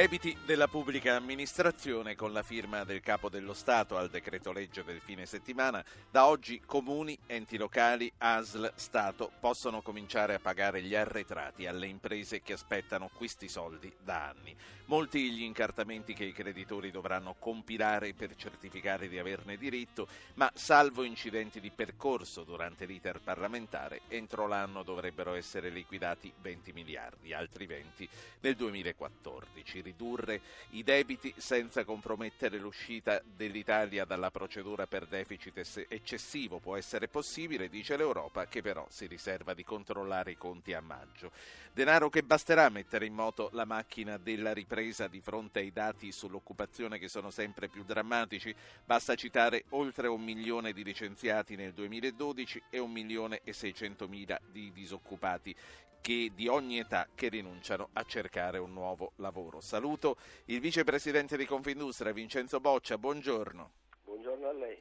Debiti della pubblica amministrazione con la firma del Capo dello Stato al decreto legge del fine settimana. Da oggi comuni, enti locali, ASL, Stato possono cominciare a pagare gli arretrati alle imprese che aspettano questi soldi da anni. Molti gli incartamenti che i creditori dovranno compilare per certificare di averne diritto, ma salvo incidenti di percorso durante l'iter parlamentare, entro l'anno dovrebbero essere liquidati 20 miliardi, altri 20 nel 2014 ridurre i debiti senza compromettere l'uscita dell'Italia dalla procedura per deficit eccessivo può essere possibile, dice l'Europa, che però si riserva di controllare i conti a maggio. Denaro che basterà a mettere in moto la macchina della ripresa di fronte ai dati sull'occupazione che sono sempre più drammatici. Basta citare oltre un milione di licenziati nel 2012 e un milione e seicentomila di disoccupati che di ogni età che rinunciano a cercare un nuovo lavoro. Saluto il vicepresidente di Confindustria Vincenzo Boccia, buongiorno. Buongiorno a lei.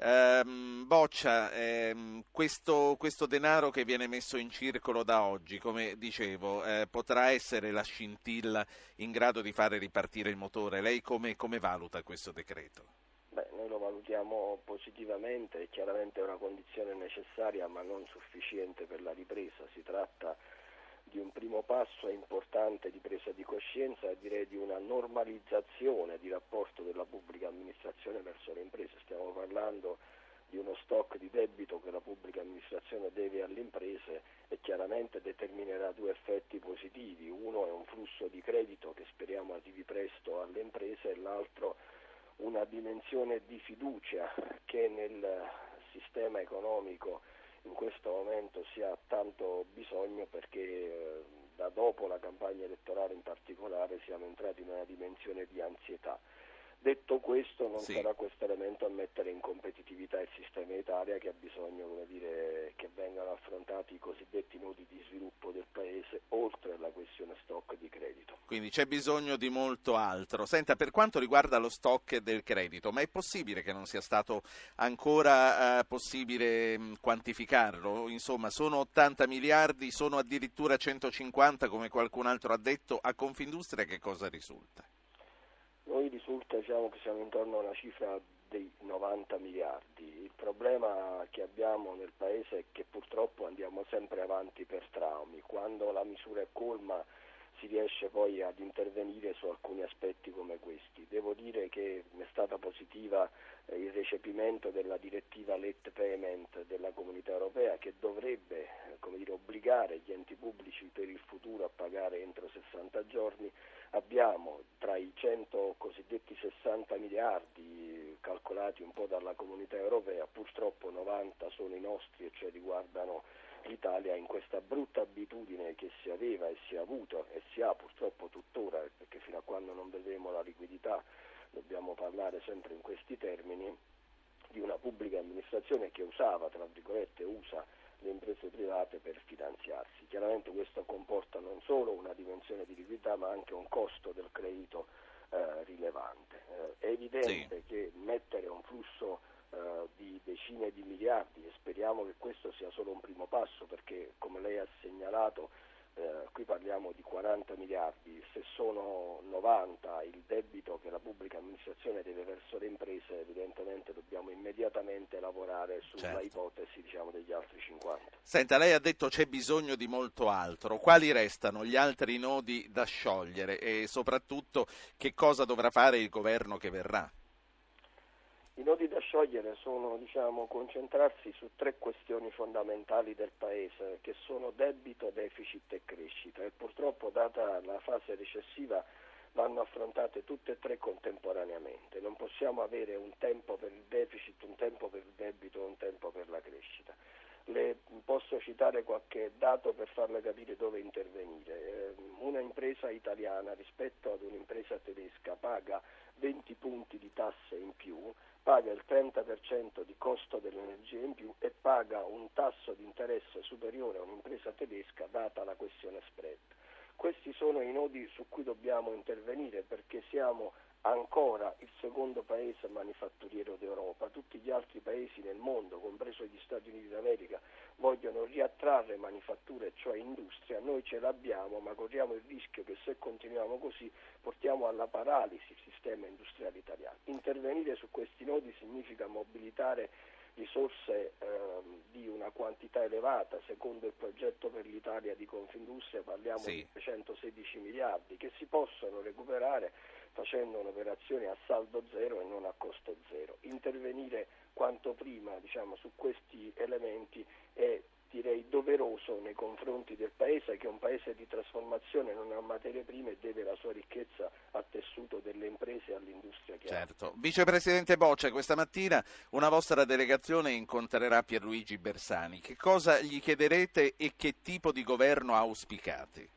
Um, Boccia, um, questo, questo, denaro che viene messo in circolo da oggi, come dicevo, eh, potrà essere la scintilla in grado di fare ripartire il motore. Lei come, come valuta questo decreto? Noi lo valutiamo positivamente, è chiaramente una condizione necessaria ma non sufficiente per la ripresa, si tratta di un primo passo importante di presa di coscienza e direi di una normalizzazione di rapporto della pubblica amministrazione verso le imprese. Stiamo parlando di uno stock di debito che la pubblica amministrazione deve alle imprese e chiaramente determinerà due effetti positivi. Uno è un flusso di credito che speriamo arrivi presto alle imprese e l'altro una dimensione di fiducia che nel sistema economico in questo momento si ha tanto bisogno perché eh, da dopo la campagna elettorale in particolare siamo entrati in una dimensione di ansietà. Detto questo non sì. sarà questo elemento a mettere in competitività il sistema Italia che ha bisogno dire, che vengano affrontati i cosiddetti nodi di sviluppo del Paese oltre alla questione stock di credito. Quindi c'è bisogno di molto altro. Senta, per quanto riguarda lo stock del credito, ma è possibile che non sia stato ancora eh, possibile mh, quantificarlo? Insomma, sono 80 miliardi, sono addirittura 150 come qualcun altro ha detto, a Confindustria che cosa risulta? Noi risulta diciamo, che siamo intorno a una cifra dei 90 miliardi. Il problema che abbiamo nel Paese è che purtroppo andiamo sempre avanti per traumi. Quando la misura è colma si riesce poi ad intervenire su alcuni aspetti come questi. Devo dire che è stata positiva eh, il recepimento della direttiva Let Payment della Comunità Europea che dovrebbe eh, dire, obbligare gli enti pubblici per il futuro a pagare entro 60 giorni. Abbiamo tra i 100 cosiddetti 60 miliardi calcolati un po' dalla Comunità Europea, purtroppo 90 sono i nostri e cioè riguardano l'Italia in questa brutta abitudine che si aveva e si è avuto e si ha purtroppo tuttora, perché fino a quando non vedremo la liquidità dobbiamo parlare sempre in questi termini, di una pubblica amministrazione che usava, tra virgolette, usa le imprese private per finanziarsi. Chiaramente questo comporta non solo una dimensione di liquidità ma anche un costo del credito eh, rilevante. Eh, è evidente Sì. che mettere un flusso eh, di decine di miliardi e speriamo che questo sia solo un primo passo perché come lei ha segnalato eh, qui parliamo di 40 miliardi, se sono 90 il debito che la pubblica amministrazione deve verso le imprese evidentemente dobbiamo immediatamente lavorare sulla Certo. ipotesi diciamo, degli altri 50. Senta, lei ha detto c'è bisogno di molto altro. Quali restano gli altri nodi da sciogliere e soprattutto che cosa dovrà fare il governo che verrà? I nodi da sciogliere sono diciamo, concentrarsi su tre questioni fondamentali del Paese che sono debito, deficit e crescita e purtroppo data la fase recessiva vanno affrontate tutte e tre contemporaneamente. Non possiamo avere un tempo per il deficit, un tempo per il debito e un tempo per la crescita. Le posso citare qualche dato per farle capire dove intervenire. Eh, Una impresa italiana rispetto ad un'impresa tedesca paga 20 punti di tasse in più, paga il 30% di costo dell'energia in più e paga un tasso di interesse superiore a un'impresa tedesca data la questione spread. Questi sono i nodi su cui dobbiamo intervenire perché siamo ancora il secondo paese manifatturiero d'Europa. Tutti gli altri paesi nel mondo, compreso gli Stati Uniti d'America, vogliono riattrarre manifatture, cioè industria. Noi ce l'abbiamo, ma corriamo il rischio che se continuiamo così portiamo alla paralisi il sistema industriale italiano. Intervenire su questi nodi significa mobilitare risorse eh, di una quantità elevata, secondo il progetto per l'Italia di Confindustria parliamo sì. di 316 miliardi che si possono recuperare facendo un'operazione a saldo zero e non a costo zero. Intervenire quanto prima diciamo, su questi elementi è direi doveroso nei confronti del paese che è un paese di trasformazione non ha materie prime e deve la sua ricchezza al tessuto delle imprese e all'industria che certo. ha. Vicepresidente Boccia, questa mattina una vostra delegazione incontrerà Pierluigi Bersani. Che cosa gli chiederete e che tipo di governo auspicate?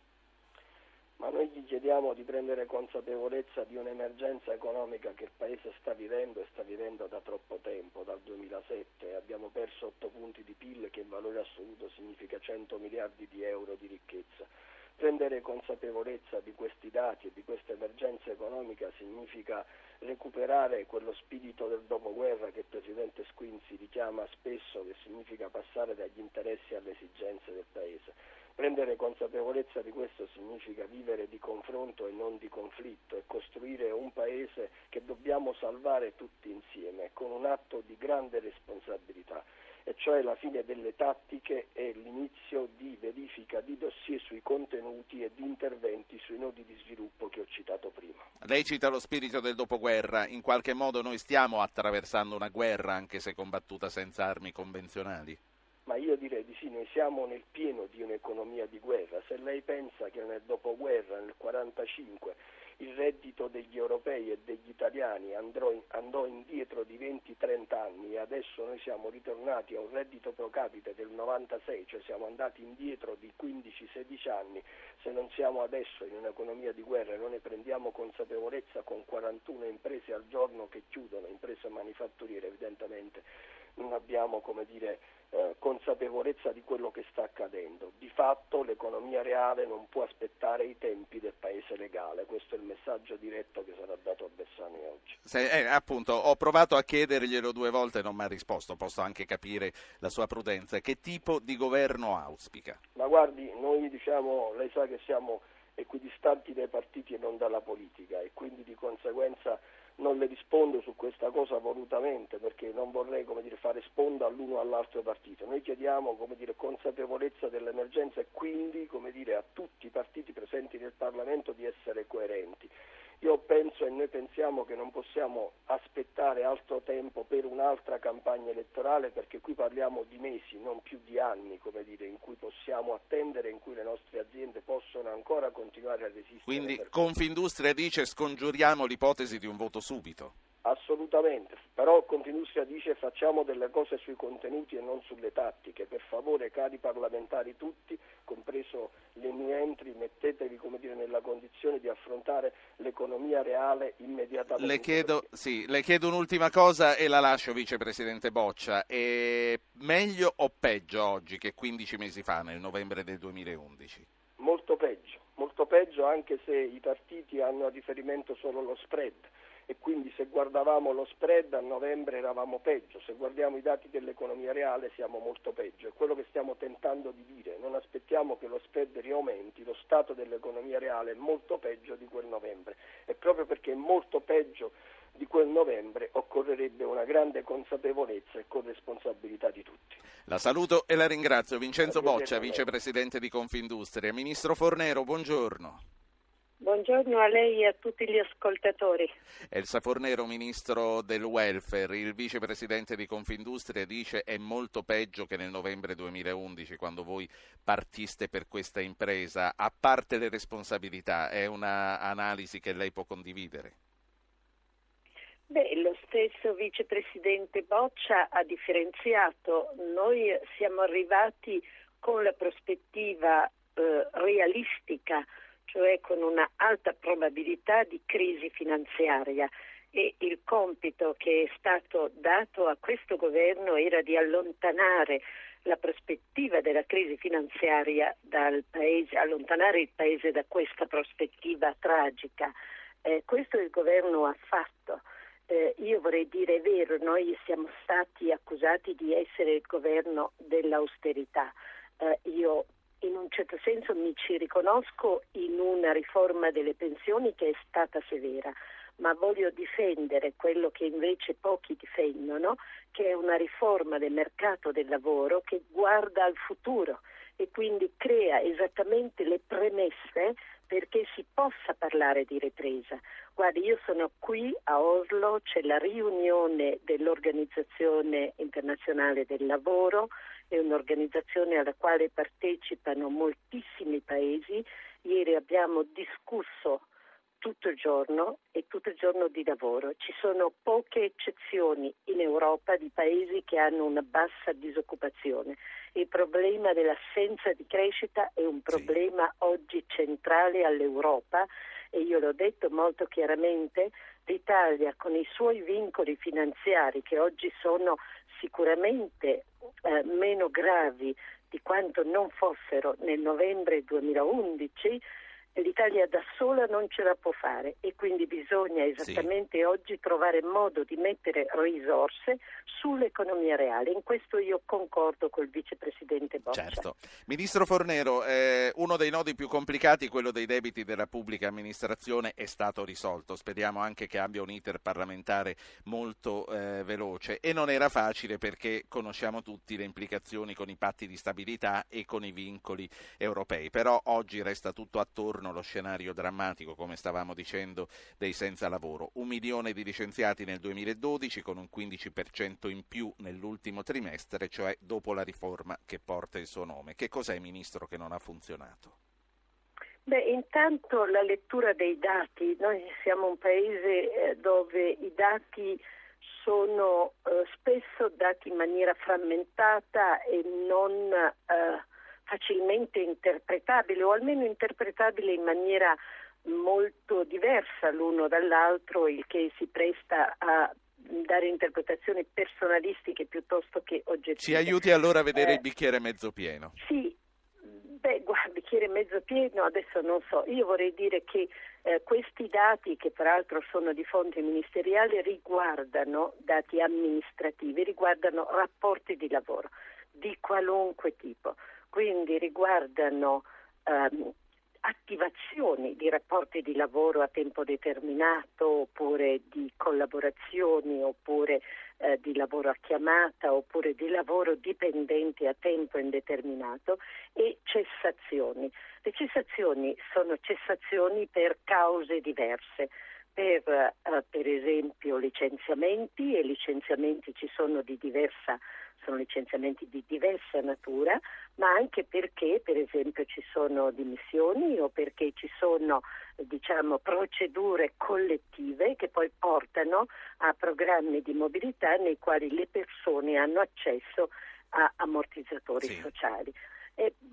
Ma noi gli chiediamo di prendere consapevolezza di un'emergenza economica che il Paese sta vivendo e sta vivendo da troppo tempo, dal 2007 abbiamo perso 8 punti di PIL che in valore assoluto significa 100 miliardi di euro di ricchezza. Prendere consapevolezza di questi dati e di questa emergenza economica significa recuperare quello spirito del dopoguerra che il Presidente Squinzi richiama spesso, che significa passare dagli interessi alle esigenze del Paese Prendere consapevolezza di questo significa vivere di confronto e non di conflitto e costruire un paese che dobbiamo salvare tutti insieme con un atto di grande responsabilità e cioè la fine delle tattiche e l'inizio di verifica di dossier sui contenuti e di interventi sui nodi di sviluppo che ho citato prima. Lei cita lo spirito del dopoguerra, in qualche modo noi stiamo attraversando una guerra anche se combattuta senza armi convenzionali? Ma io direi di sì, noi siamo nel pieno di un'economia di guerra. Se lei pensa che nel dopoguerra, nel 1945, il reddito degli europei e degli italiani andrò, andò indietro di 20-30 anni e adesso noi siamo ritornati a un reddito pro capite del 96, cioè siamo andati indietro di 15-16 anni, se non siamo adesso in un'economia di guerra e non ne prendiamo consapevolezza con 41 imprese al giorno che chiudono, imprese manifatturiere evidentemente non abbiamo come dire, eh, consapevolezza di quello che sta accadendo. Di fatto l'economia reale non può aspettare i tempi del paese legale, questo è il messaggio diretto che sarà dato a Bersani oggi. Se, eh, appunto, ho provato a chiederglielo due volte e non mi ha risposto, posso anche capire la sua prudenza. Che tipo di governo auspica? Ma guardi, noi diciamo, lei sa che siamo equidistanti dai partiti e non dalla politica e quindi di conseguenza non le rispondo su questa cosa volutamente perché non vorrei dire, fare sponda all'uno o all'altro partito. Noi chiediamo dire, consapevolezza dell'emergenza e quindi dire, a tutti i partiti presenti nel Parlamento di essere coerenti. Io penso e noi pensiamo che non possiamo aspettare altro tempo per un'altra campagna elettorale perché qui parliamo di mesi, non più di anni, dire, in cui possiamo attendere, in cui le nostre aziende possono ancora continuare a resistere. Quindi Confindustria dice scongiuriamo l'ipotesi di un voto subito. Assolutamente, però Confindustria dice facciamo delle cose sui contenuti e non sulle tattiche. Per favore, cari parlamentari tutti, compreso le mie entry, mettetevi dire, nella condizione di affrontare l'economia reale immediatamente. Le chiedo, sì, le chiedo, un'ultima cosa e la lascio, Vicepresidente Boccia. È meglio o peggio oggi che 15 mesi fa, nel novembre del 2011? Molto peggio, molto peggio anche se i partiti hanno a riferimento solo lo spread e quindi se guardavamo lo spread a novembre eravamo peggio, se guardiamo i dati dell'economia reale siamo molto peggio. È quello che stiamo tentando di dire, non aspettiamo che lo spread riaumenti, lo stato dell'economia reale è molto peggio di quel novembre e proprio perché è molto peggio di quel novembre occorrerebbe una grande consapevolezza e corresponsabilità di tutti. La saluto e la ringrazio. Vincenzo Boccia, vicepresidente di Confindustria. Ministro Fornero, buongiorno. Buongiorno a lei e a tutti gli ascoltatori. Elsa Fornero, ministro del welfare, il vicepresidente di Confindustria dice è molto peggio che nel novembre 2011 quando voi partiste per questa impresa. A parte le responsabilità, è un'analisi che lei può condividere? Beh, lo stesso vicepresidente Boccia ha differenziato. Noi siamo arrivati con la prospettiva eh, realistica cioè con una alta probabilità di crisi finanziaria e il compito che è stato dato a questo governo era di allontanare la prospettiva della crisi finanziaria dal paese, allontanare il paese da questa prospettiva tragica. Eh, questo il governo ha fatto. Eh, io vorrei dire, è vero, noi siamo stati accusati di essere il governo dell'austerità. Eh, io in un certo senso mi ci riconosco in una riforma delle pensioni che è stata severa, ma voglio difendere quello che invece pochi difendono, che è una riforma del mercato del lavoro che guarda al futuro e quindi crea esattamente le premesse perché si possa parlare di ripresa. Guardi, io sono qui a Oslo, c'è la riunione dell'Organizzazione internazionale del lavoro, è un'organizzazione alla quale partecipano moltissimi paesi. Ieri abbiamo discusso tutto il giorno e tutto il giorno di lavoro. Ci sono poche eccezioni in Europa di paesi che hanno una bassa disoccupazione. Il problema dell'assenza di crescita è un problema sì. oggi centrale all'Europa e io l'ho detto molto chiaramente, l'Italia con i suoi vincoli finanziari che oggi sono sicuramente eh, meno gravi di quanto non fossero nel novembre 2011, l'Italia da sola non ce la può fare e quindi bisogna esattamente sì. oggi trovare modo di mettere risorse sull'economia reale. In questo io concordo col vicepresidente Boccia. Certo. Ministro Fornero, eh, uno dei nodi più complicati, quello dei debiti della pubblica amministrazione, è stato risolto. Speriamo anche che abbia un iter parlamentare molto eh, veloce e non era facile perché conosciamo tutti le implicazioni con i patti di stabilità e con i vincoli europei. Però oggi resta tutto attorno giorno lo scenario drammatico, come stavamo dicendo, dei senza lavoro. Un milione di licenziati nel 2012 con un 15% in più nell'ultimo trimestre, cioè dopo la riforma che porta il suo nome. Che cos'è, Ministro, che non ha funzionato? Beh, intanto la lettura dei dati. Noi siamo un paese eh, dove i dati sono eh, spesso dati in maniera frammentata e non eh, facilmente interpretabile o almeno interpretabile in maniera molto diversa l'uno dall'altro, il che si presta a dare interpretazioni personalistiche piuttosto che oggettive. Ci aiuti allora a vedere eh, il bicchiere mezzo pieno. Sì, beh, guarda, bicchiere mezzo pieno adesso non so, io vorrei dire che eh, questi dati, che peraltro sono di fonte ministeriale, riguardano dati amministrativi, riguardano rapporti di lavoro di qualunque tipo quindi riguardano ehm, attivazioni di rapporti di lavoro a tempo determinato oppure di collaborazioni oppure eh, di lavoro a chiamata oppure di lavoro dipendente a tempo indeterminato e cessazioni. Le cessazioni sono cessazioni per cause diverse. Per, eh, per esempio licenziamenti e licenziamenti ci sono di diversa sono licenziamenti di diversa natura, ma anche perché per esempio ci sono dimissioni o perché ci sono diciamo, procedure collettive che poi portano a programmi di mobilità nei quali le persone hanno accesso a ammortizzatori sì. sociali.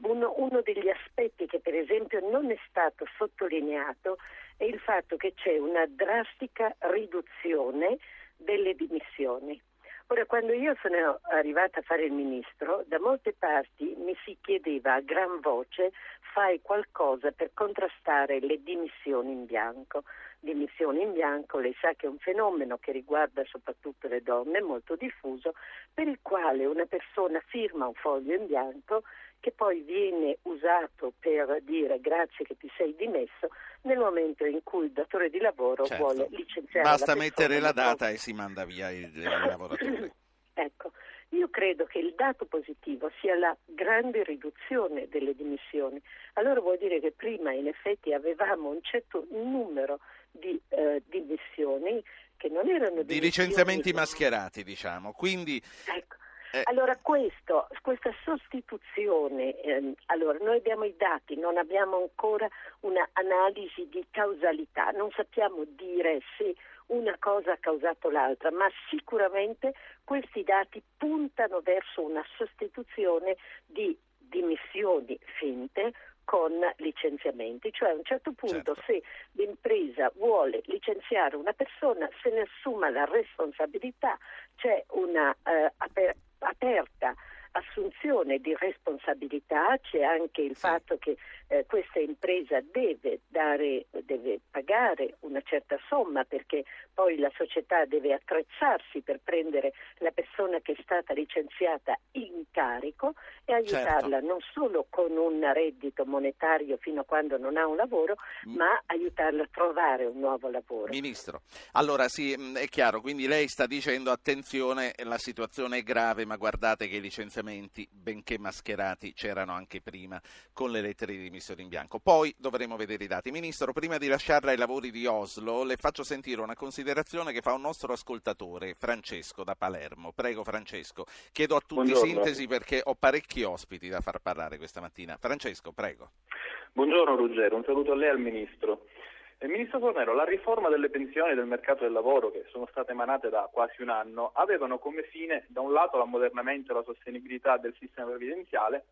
Uno, uno, degli aspetti che per esempio non è stato sottolineato è il fatto che c'è una drastica riduzione delle dimissioni. Ora, quando io sono arrivata a fare il ministro, da molte parti mi si chiedeva a gran voce fai qualcosa per contrastare le dimissioni in bianco. Dimissioni in bianco, lei sa che è un fenomeno che riguarda soprattutto le donne, molto diffuso, per il quale una persona firma un foglio in bianco che poi viene usato per dire grazie che ti sei dimesso nel momento in cui il datore di lavoro certo. vuole licenziare Basta la mettere la data e si manda via il, il lavoratore. ecco, io credo che il dato positivo sia la grande riduzione delle dimissioni. Allora vuol dire che prima in effetti avevamo un certo numero di eh, dimissioni che non erano di licenziamenti mascherati, diciamo. Quindi ecco. Eh. Allora questo, questa sostituzione, ehm, allora noi abbiamo i dati, non abbiamo ancora un'analisi di causalità, non sappiamo dire se una cosa ha causato l'altra, ma sicuramente questi dati puntano verso una sostituzione di dimissioni finte con licenziamenti, cioè a un certo punto certo. se l'impresa vuole licenziare una persona se ne assuma la responsabilità, c'è una eh, aper- aperta assunzione di responsabilità, c'è anche il sì. fatto che eh, questa impresa deve, dare, deve pagare una certa somma perché poi la società deve attrezzarsi per prendere la persona che è stata licenziata in carico e aiutarla certo. non solo con un reddito monetario fino a quando non ha un lavoro, mm. ma aiutarla a trovare un nuovo lavoro. Ministro, allora sì, mm, è chiaro, quindi lei sta dicendo attenzione, la situazione è grave, ma guardate che i licenziamenti, benché mascherati, c'erano anche prima con le lettere di dimissione in bianco. Poi dovremo vedere i dati. Ministro, prima di lasciarla ai lavori di Oslo, le faccio sentire una considerazione che fa un nostro ascoltatore, Francesco da Palermo. Prego Francesco. Chiedo a tutti Buongiorno. sintesi perché ho parecchi ospiti da far parlare questa mattina. Francesco, prego. Buongiorno Ruggero, un saluto a lei e al Ministro. Il Ministro Fornero, la riforma delle pensioni del mercato del lavoro, che sono state emanate da quasi un anno, avevano come fine da un lato l'ammodernamento e la sostenibilità del sistema previdenziale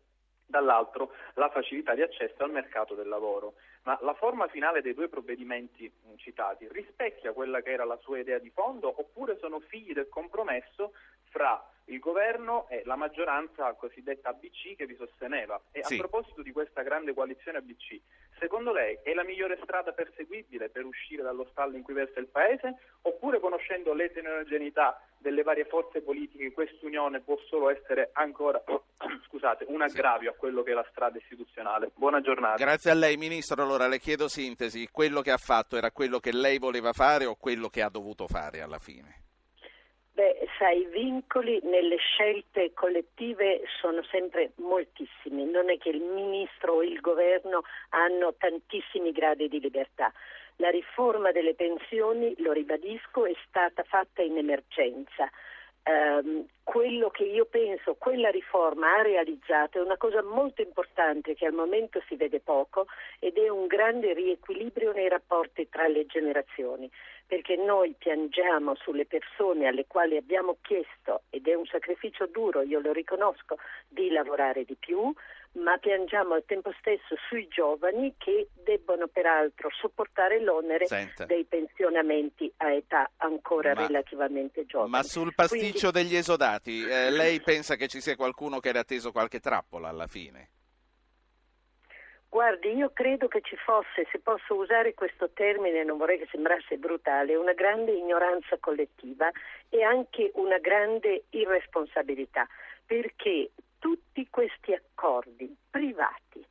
dall'altro la facilità di accesso al mercato del lavoro. Ma la forma finale dei due provvedimenti citati rispecchia quella che era la sua idea di fondo oppure sono figli del compromesso fra il governo e la maggioranza cosiddetta ABC che vi sosteneva. E sì. a proposito di questa grande coalizione ABC, secondo lei è la migliore strada perseguibile per uscire dallo stallo in cui versa il Paese? Oppure conoscendo l'eterogeneità delle varie forze politiche, quest'unione può solo essere ancora scusate, un aggravio sì. a quello che è la strada istituzionale? Buona giornata. Grazie a lei Ministro. Allora le chiedo sintesi, quello che ha fatto era quello che lei voleva fare o quello che ha dovuto fare alla fine? Beh, sai, i vincoli nelle scelte collettive sono sempre moltissimi, non è che il ministro o il governo hanno tantissimi gradi di libertà. La riforma delle pensioni, lo ribadisco, è stata fatta in emergenza. Ehm, quello che io penso quella riforma ha realizzato è una cosa molto importante che al momento si vede poco ed è un grande riequilibrio nei rapporti tra le generazioni, perché noi piangiamo sulle persone alle quali abbiamo chiesto, ed è un sacrificio duro, io lo riconosco, di lavorare di più, ma piangiamo al tempo stesso sui giovani che debbono peraltro sopportare l'onere Senta. dei pensionamenti a età ancora ma, relativamente giovane. Ma sul pasticcio Quindi... degli esodati, eh, lei pensa che ci sia qualcuno che era atteso qualche trappola alla fine? Guardi, io credo che ci fosse, se posso usare questo termine, non vorrei che sembrasse brutale, una grande ignoranza collettiva e anche una grande irresponsabilità, perché tutti questi accordi privati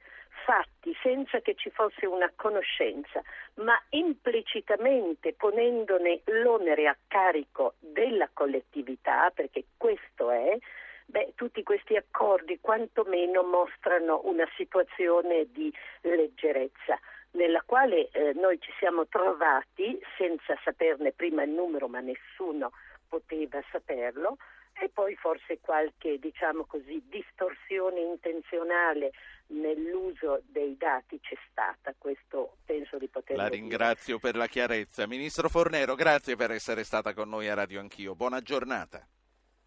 fatti senza che ci fosse una conoscenza, ma implicitamente ponendone l'onere a carico della collettività, perché questo è, beh, tutti questi accordi quantomeno mostrano una situazione di leggerezza nella quale eh, noi ci siamo trovati senza saperne prima il numero, ma nessuno poteva saperlo, e poi forse qualche, diciamo così, distorsione intenzionale nell'uso dei dati c'è stata, questo penso di poter La ringrazio per la chiarezza. Ministro Fornero, grazie per essere stata con noi a Radio Anch'io. Buona giornata.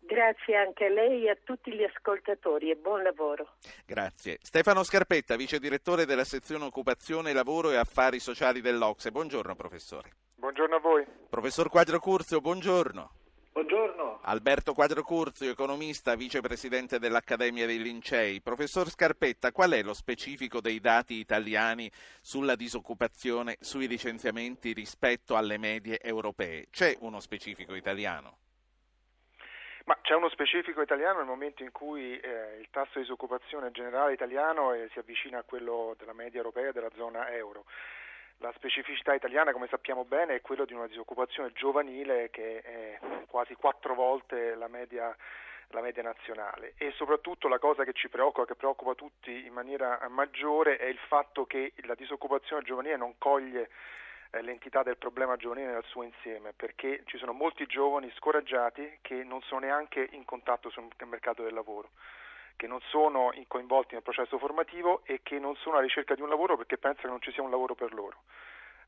Grazie anche a lei e a tutti gli ascoltatori e buon lavoro. Grazie. Stefano Scarpetta, vice direttore della sezione Occupazione, Lavoro e Affari Sociali dell'Ocse. Buongiorno professore. Buongiorno a voi. Professor Quadro Curzio, buongiorno. Buongiorno. Alberto Quadro Curzio, economista, vicepresidente dell'Accademia dei Lincei. Professor Scarpetta, qual è lo specifico dei dati italiani sulla disoccupazione, sui licenziamenti rispetto alle medie europee? C'è uno specifico italiano? Ma c'è uno specifico italiano nel momento in cui eh, il tasso di disoccupazione generale italiano eh, si avvicina a quello della media europea e della zona euro. La specificità italiana, come sappiamo bene, è quella di una disoccupazione giovanile che è quasi quattro volte la media, la media nazionale e soprattutto la cosa che ci preoccupa, che preoccupa tutti in maniera maggiore, è il fatto che la disoccupazione giovanile non coglie eh, l'entità del problema giovanile nel suo insieme, perché ci sono molti giovani scoraggiati che non sono neanche in contatto sul mercato del lavoro che non sono coinvolti nel processo formativo e che non sono alla ricerca di un lavoro perché pensano che non ci sia un lavoro per loro.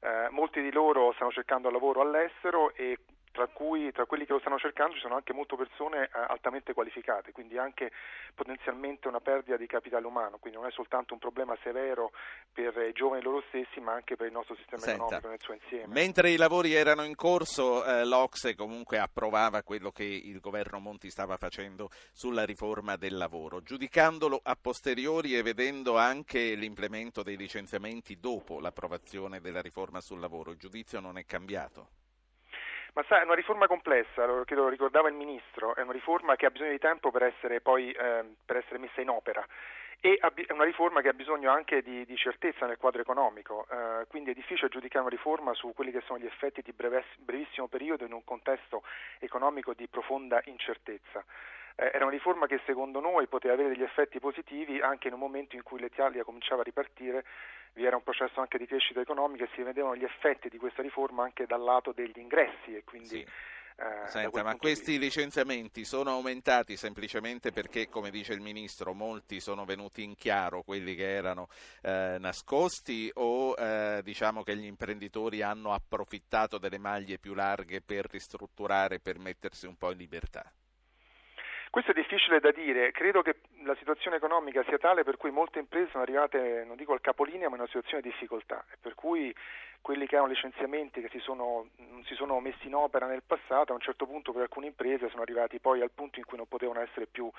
Eh, molti di loro stanno cercando lavoro all'estero e tra, cui, tra quelli che lo stanno cercando ci sono anche molte persone eh, altamente qualificate, quindi anche potenzialmente una perdita di capitale umano, quindi non è soltanto un problema severo per i giovani loro stessi, ma anche per il nostro sistema Senta, economico nel suo insieme. Mentre i lavori erano in corso, eh, l'Ocse comunque approvava quello che il governo Monti stava facendo sulla riforma del lavoro, giudicandolo a posteriori e vedendo anche l'implemento dei licenziamenti dopo l'approvazione della riforma sul lavoro. Il giudizio non è cambiato. Ma sa, è una riforma complessa, che lo ricordava il Ministro, è una riforma che ha bisogno di tempo per essere poi eh, per essere messa in opera e è una riforma che ha bisogno anche di, di certezza nel quadro economico, eh, quindi è difficile giudicare una riforma su quelli che sono gli effetti di brevissimo periodo in un contesto economico di profonda incertezza. Eh, era una riforma che secondo noi poteva avere degli effetti positivi anche in un momento in cui l'Italia cominciava a ripartire, vi era un processo anche di crescita economica e si vedevano gli effetti di questa riforma anche dal lato degli ingressi e quindi sì. Eh, Senta, ma questi licenziamenti sono aumentati semplicemente perché, come dice il Ministro, molti sono venuti in chiaro, quelli che erano eh, nascosti, o eh, diciamo che gli imprenditori hanno approfittato delle maglie più larghe per ristrutturare, per mettersi un po' in libertà? Questo è difficile da dire, credo che la situazione economica sia tale per cui molte imprese sono arrivate, non dico al capolinea, ma in una situazione di difficoltà, per cui quelli che hanno licenziamenti che si sono, si sono messi in opera nel passato, a un certo punto per alcune imprese sono arrivati poi al punto in cui non potevano essere più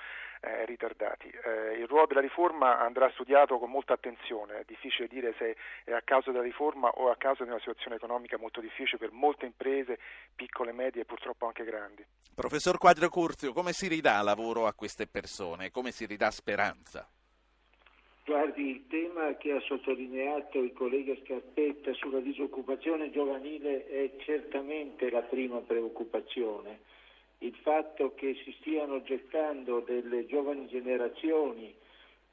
eh, ritardati. Eh, il ruolo della riforma andrà studiato con molta attenzione, è difficile dire se è a causa della riforma o a causa di una situazione economica molto difficile per molte imprese, piccole, medie e purtroppo anche grandi. Professor Quadro Curzio, come si ridà lavoro a queste persone? Come si ridà speranza? Guardi, il tema che ha sottolineato il collega Scarpetta sulla disoccupazione giovanile è certamente la prima preoccupazione. Il fatto che si stiano gettando delle giovani generazioni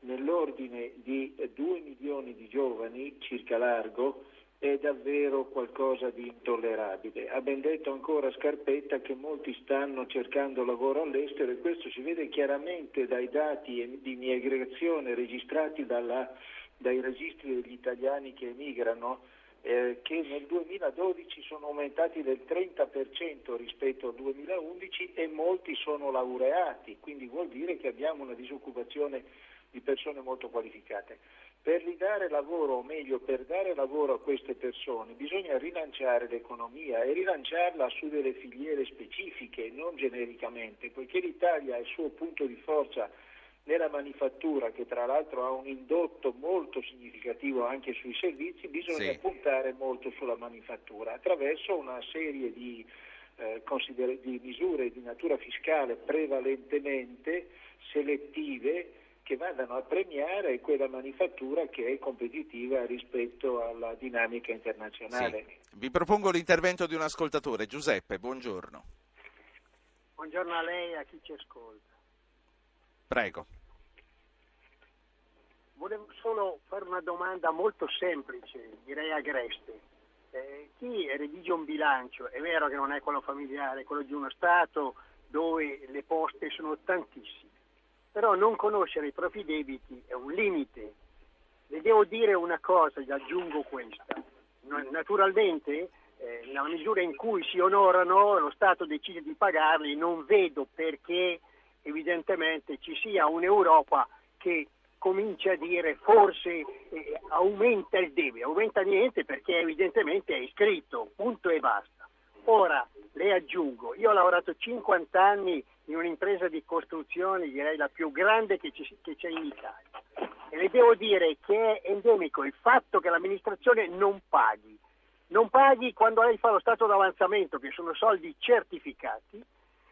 nell'ordine di 2 milioni di giovani, circa largo, è davvero qualcosa di intollerabile. Ha ben detto ancora Scarpetta che molti stanno cercando lavoro all'estero e questo si vede chiaramente dai dati di migrazione registrati dalla, dai registri degli italiani che emigrano, eh, che nel 2012 sono aumentati del 30% rispetto al 2011 e molti sono laureati, quindi vuol dire che abbiamo una disoccupazione di persone molto qualificate. Per ridare lavoro, o meglio per dare lavoro a queste persone, bisogna rilanciare l'economia e rilanciarla su delle filiere specifiche, non genericamente, poiché l'Italia ha il suo punto di forza nella manifattura, che tra l'altro ha un indotto molto significativo anche sui servizi, bisogna sì. puntare molto sulla manifattura attraverso una serie di, eh, consider- di misure di natura fiscale prevalentemente selettive che vadano a premiare quella manifattura che è competitiva rispetto alla dinamica internazionale. Sì. Vi propongo l'intervento di un ascoltatore. Giuseppe, buongiorno. Buongiorno a lei e a chi ci ascolta. Prego. Volevo solo fare una domanda molto semplice, direi agreste. Eh, chi redige un bilancio, è vero che non è quello familiare, è quello di uno Stato dove le poste sono tantissime però non conoscere i propri debiti è un limite. Le devo dire una cosa, gli aggiungo questa. Naturalmente, eh, nella misura in cui si onorano, lo Stato decide di pagarli, non vedo perché evidentemente ci sia un'Europa che comincia a dire forse eh, aumenta il debito, aumenta niente perché evidentemente è iscritto, punto e basta. Ora le aggiungo, io ho lavorato 50 anni in un'impresa di costruzione, direi la più grande che, ci, che c'è in Italia. E le devo dire che è endemico il fatto che l'amministrazione non paghi. Non paghi quando lei fa lo stato d'avanzamento, che sono soldi certificati,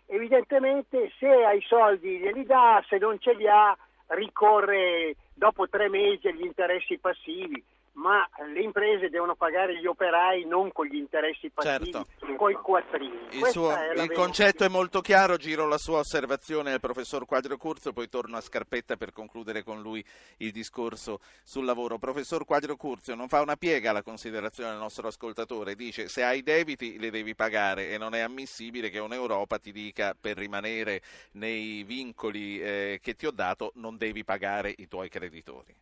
evidentemente se ha i soldi glieli dà, se non ce li ha ricorre dopo tre mesi agli interessi passivi ma le imprese devono pagare gli operai non con gli interessi passivi, certo. con i quattrini. Il, suo, il concetto è molto chiaro, giro la sua osservazione al professor Quadro Curzio, poi torno a Scarpetta per concludere con lui il discorso sul lavoro. Professor Quadro Curzio non fa una piega alla considerazione del nostro ascoltatore, dice se hai debiti li devi pagare e non è ammissibile che un'Europa ti dica per rimanere nei vincoli eh, che ti ho dato non devi pagare i tuoi creditori.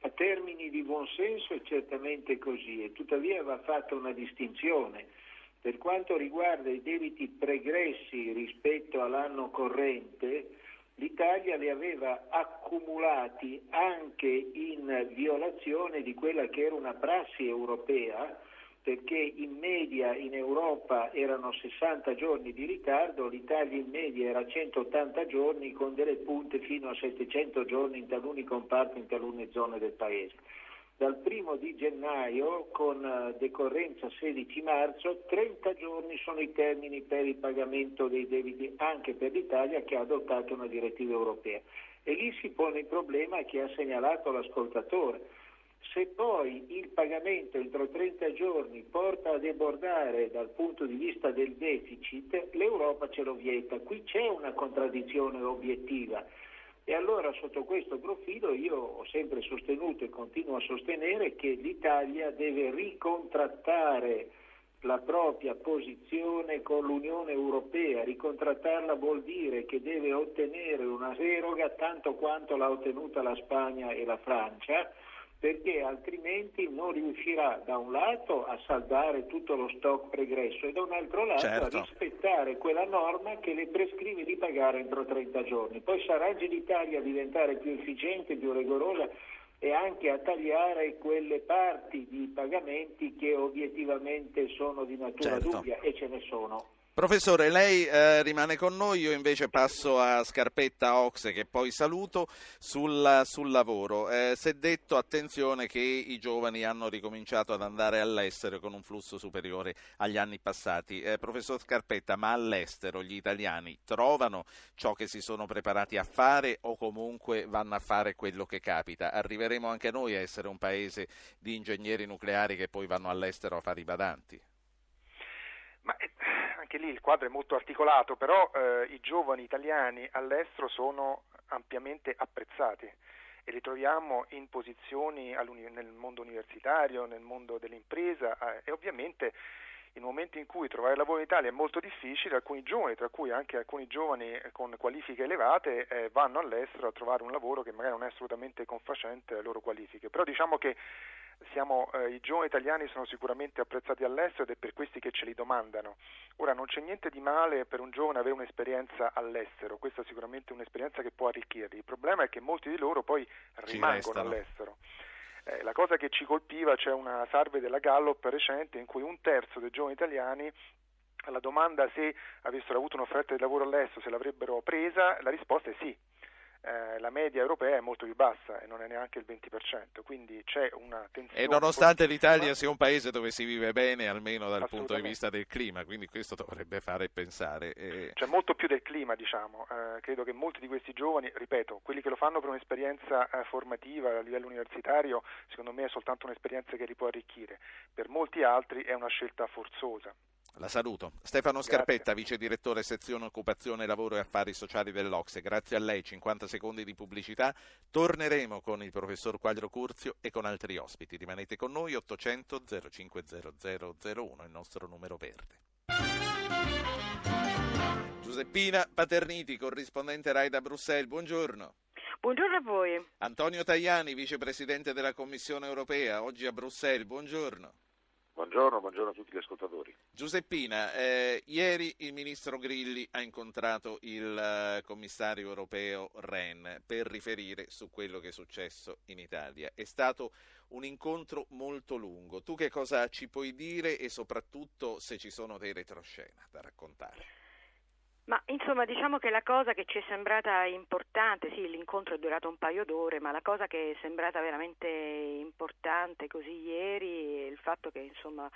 A termini di buon senso è certamente così e tuttavia va fatta una distinzione. Per quanto riguarda i debiti pregressi rispetto all'anno corrente, l'Italia li aveva accumulati anche in violazione di quella che era una prassi europea, perché in media in Europa erano 60 giorni di ritardo, l'Italia in media era 180 giorni con delle punte fino a 700 giorni in taluni comparti, in talune zone del Paese. Dal primo di gennaio con eh, decorrenza 16 marzo 30 giorni sono i termini per il pagamento dei debiti anche per l'Italia che ha adottato una direttiva europea. E lì si pone il problema che ha segnalato l'ascoltatore se poi il pagamento entro 30 giorni porta a debordare dal punto di vista del deficit, l'Europa ce lo vieta. Qui c'è una contraddizione obiettiva. E allora sotto questo profilo io ho sempre sostenuto e continuo a sostenere che l'Italia deve ricontrattare la propria posizione con l'Unione Europea. Ricontrattarla vuol dire che deve ottenere una eroga tanto quanto l'ha ottenuta la Spagna e la Francia perché altrimenti non riuscirà da un lato a saldare tutto lo stock pregresso e da un altro lato certo. a rispettare quella norma che le prescrive di pagare entro 30 giorni. Poi sarà l'Italia a diventare più efficiente, più rigorosa e anche a tagliare quelle parti di pagamenti che obiettivamente sono di natura certo. dubbia e ce ne sono. Professore, lei eh, rimane con noi, io invece passo a Scarpetta Ox che poi saluto sul, sul lavoro. Eh, si è detto, attenzione, che i giovani hanno ricominciato ad andare all'estero con un flusso superiore agli anni passati. Eh, professor Scarpetta, ma all'estero gli italiani trovano ciò che si sono preparati a fare o comunque vanno a fare quello che capita? Arriveremo anche noi a essere un paese di ingegneri nucleari che poi vanno all'estero a fare i badanti? Ma eh, anche lì il quadro è molto articolato, però eh, i giovani italiani all'estero sono ampiamente apprezzati e li troviamo in posizioni nel mondo universitario, nel mondo dell'impresa eh, e ovviamente in un momento in cui trovare lavoro in Italia è molto difficile, alcuni giovani, tra cui anche alcuni giovani con qualifiche elevate, eh, vanno all'estero a trovare un lavoro che magari non è assolutamente confacente alle loro qualifiche. Però diciamo che siamo, eh, i giovani italiani sono sicuramente apprezzati all'estero ed è per questi che ce li domandano. Ora non c'è niente di male per un giovane avere un'esperienza all'estero, questa è sicuramente un'esperienza che può arricchirli. Il problema è che molti di loro poi rimangono all'estero. Eh, la cosa che ci colpiva, c'è una survey della Gallup recente in cui un terzo dei giovani italiani alla domanda se avessero avuto un'offerta di lavoro all'estero, se l'avrebbero presa, la risposta è sì eh, la media europea è molto più bassa e non è neanche il 20%, quindi c'è una tensione. E nonostante l'Italia sia un paese dove si vive bene, almeno dal punto di vista del clima, quindi questo dovrebbe fare pensare. Eh... C'è molto più del clima, diciamo. Eh, credo che molti di questi giovani, ripeto, quelli che lo fanno per un'esperienza eh, formativa a livello universitario, secondo me è soltanto un'esperienza che li può arricchire. Per molti altri è una scelta forzosa. La saluto. Stefano Scarpetta, vice direttore sezione occupazione, lavoro e affari sociali dell'Ocse. Grazie a lei, 50 secondi di pubblicità. Torneremo con il professor Quadro Curzio e con altri ospiti. Rimanete con noi, 800 0500 001, il nostro numero verde. Giuseppina Paterniti, corrispondente RAI da Bruxelles, buongiorno. Buongiorno a voi. Antonio Tajani, vicepresidente della Commissione europea, oggi a Bruxelles, buongiorno. Buongiorno, buongiorno, a tutti gli ascoltatori. Giuseppina, eh, ieri il ministro Grilli ha incontrato il eh, commissario europeo Ren per riferire su quello che è successo in Italia. È stato un incontro molto lungo. Tu che cosa ci puoi dire e soprattutto se ci sono dei retroscena da raccontare? Ma insomma diciamo che la cosa che ci è sembrata importante, sì l'incontro è durato un paio d'ore, ma la cosa che è sembrata veramente importante così ieri è il fatto che insomma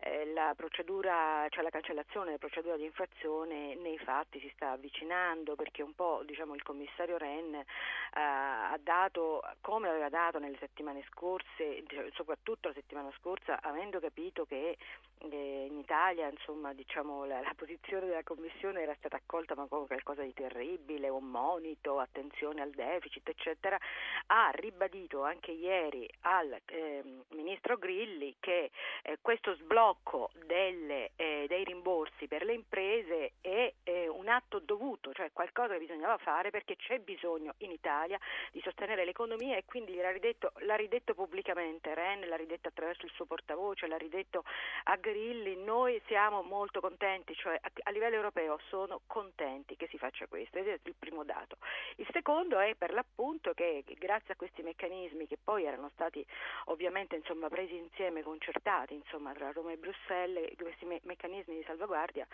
eh, la procedura, cioè la cancellazione della procedura di infrazione nei fatti si sta avvicinando perché un po' diciamo, il commissario Ren eh, ha dato, come aveva dato nelle settimane scorse, soprattutto la settimana scorsa, avendo capito che eh, in Italia insomma, diciamo, la, la, posizione della Commissione era stata accolta ma come qualcosa di terribile, un monito, attenzione al deficit, eccetera, ha ribadito anche ieri al eh, Ministro Grilli che eh, questo sblocco blocco delle, eh, dei rimborsi per le imprese è eh, un atto dovuto, cioè qualcosa che bisognava fare perché c'è bisogno in Italia di sostenere l'economia e quindi l'ha ridetto, l'ha ridetto pubblicamente Ren, l'ha ridetto attraverso il suo portavoce, l'ha ridetto a Grilli, noi siamo molto contenti, cioè a, a livello europeo sono contenti che si faccia questo, ed è il primo dato. Il secondo è per l'appunto che grazie a questi meccanismi che poi erano stati ovviamente insomma, presi insieme, concertati insomma, tra Roma e Bruxelles, questi me- meccanismi di salvaguardia,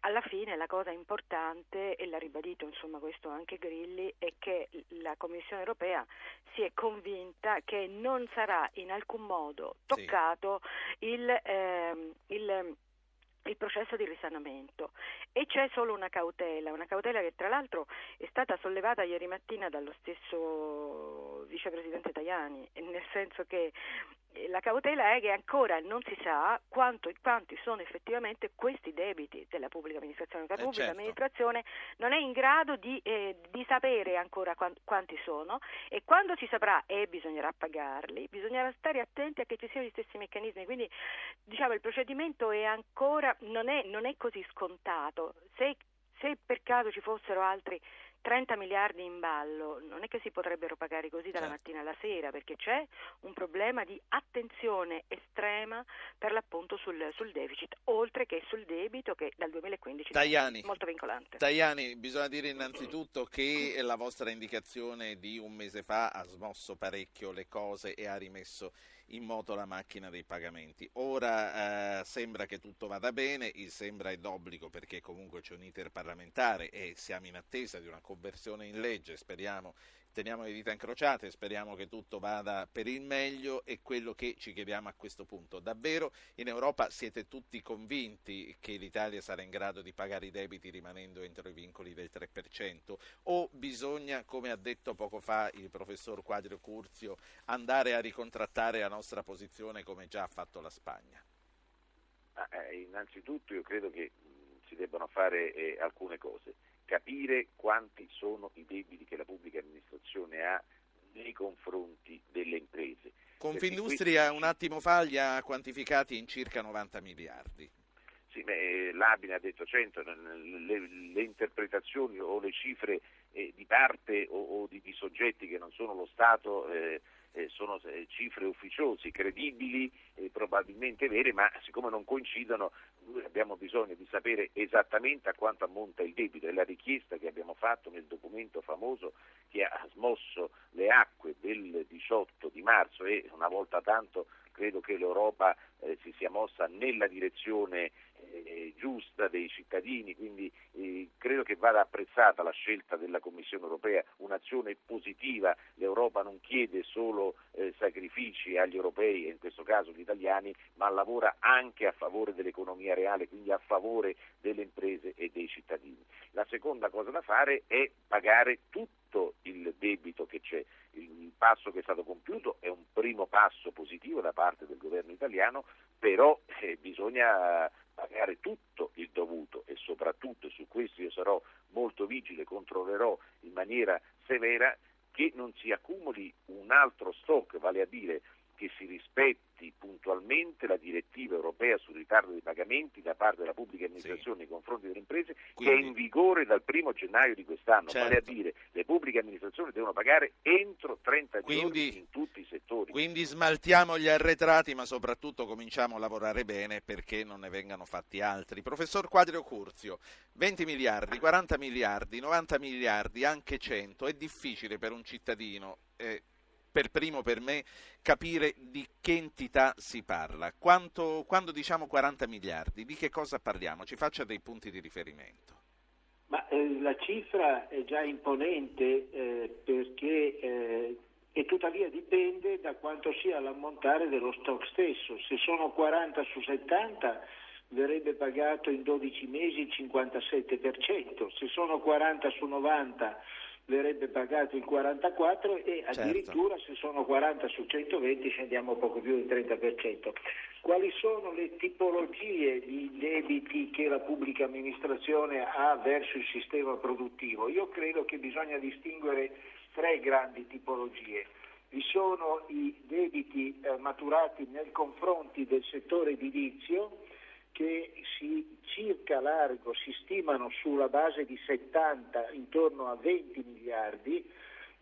alla fine la cosa importante, e l'ha ribadito insomma, questo anche Grilli, è che la Commissione europea si è convinta che non sarà in alcun modo toccato sì. il, ehm, il il processo di risanamento e c'è solo una cautela, una cautela che tra l'altro è stata sollevata ieri mattina dallo stesso vicepresidente Tajani, nel senso che la cautela è che ancora non si sa quanto, quanti sono effettivamente questi debiti della pubblica amministrazione. La eh pubblica certo. amministrazione non è in grado di, eh, di sapere ancora quanti sono e quando si saprà e bisognerà pagarli, bisognerà stare attenti a che ci siano gli stessi meccanismi. Quindi diciamo il procedimento è ancora, non, è, non è così scontato. Se, se per caso ci fossero altri 30 miliardi in ballo non è che si potrebbero pagare così dalla certo. mattina alla sera perché c'è un problema di attenzione estrema per l'appunto sul, sul deficit oltre che sul debito che dal 2015 Tajani, è molto vincolante. Tajani, bisogna dire innanzitutto che la vostra indicazione di un mese fa ha smosso parecchio le cose e ha rimesso in moto la macchina dei pagamenti. Ora eh, sembra che tutto vada bene, il sembra è d'obbligo perché comunque c'è un iter parlamentare e siamo in attesa di una conversione in legge, speriamo teniamo le dita incrociate, speriamo che tutto vada per il meglio e quello che ci chiediamo a questo punto. Davvero in Europa siete tutti convinti che l'Italia sarà in grado di pagare i debiti rimanendo entro i vincoli del 3% o bisogna, come ha detto poco fa il professor Quadrio Curzio, andare a ricontrattare la nostra posizione come già ha fatto la Spagna? Eh, innanzitutto io credo che si debbano fare eh, alcune cose capire quanti sono i debiti che la pubblica amministrazione ha nei confronti delle imprese. Confindustria questi... un attimo fa li ha quantificati in circa 90 miliardi. Sì, beh, l'Abine ha detto 100, le, le, interpretazioni o le cifre eh, di parte o, o di, di, soggetti che non sono lo Stato eh, eh, sono eh, cifre ufficiosi, credibili, eh, probabilmente vere, ma siccome non coincidono abbiamo bisogno di sapere esattamente a quanto ammonta il debito. E la richiesta che abbiamo fatto nel documento famoso che ha smosso le acque del 18 di marzo e una volta tanto credo che l'Europa eh, si sia mossa nella direzione eh, giusta dei cittadini, quindi eh, credo che vada apprezzata la scelta della Commissione europea, un'azione positiva, l'Europa non chiede solo eh, sacrifici agli europei e in questo caso gli italiani, ma lavora anche a favore dell'economia reale, quindi a favore delle imprese e dei cittadini. La seconda cosa da fare è pagare tutto il debito che c'è. Il passo che è stato compiuto è un primo passo positivo da parte del governo italiano, però eh, bisogna pagare tutto il dovuto e soprattutto, su questo io sarò molto vigile, controllerò in maniera severa che non si accumuli un altro stock, vale a dire che si rispetti puntualmente la direttiva europea sul ritardo dei pagamenti da parte della pubblica amministrazione sì. nei confronti delle imprese Quindi, che è in vigore dal 1 gennaio di quest'anno, certo. vale a dire le pubbliche amministrazioni devono pagare entro 30 Quindi, giorni in tutti i settori. Quindi smaltiamo gli arretrati ma soprattutto cominciamo a lavorare bene perché non ne vengano fatti altri. Professor Quadrio Curzio, 20 miliardi, 40 miliardi, 90 miliardi, anche 100, è difficile per un cittadino eh, per primo per me capire di che entità si parla. Quanto, quando diciamo 40 miliardi, di che cosa parliamo? Ci faccia dei punti di riferimento. Ma eh, la cifra è già imponente eh, perché eh, e tuttavia dipende da quanto sia l'ammontare dello stock stesso. Se sono 40 su 70 verrebbe pagato in 12 mesi il 57%, se sono 40 su 90 verrebbe pagato il 44 e certo. addirittura certo. se sono 40 su 120 scendiamo poco più del 30%. Quali sono le tipologie di debiti che la pubblica amministrazione ha verso il sistema produttivo? Io credo che bisogna distinguere tre grandi tipologie. vi sono i debiti eh, maturati nei confronti del settore edilizio che si circa largo si stimano sulla base di 70 intorno a 20 miliardi,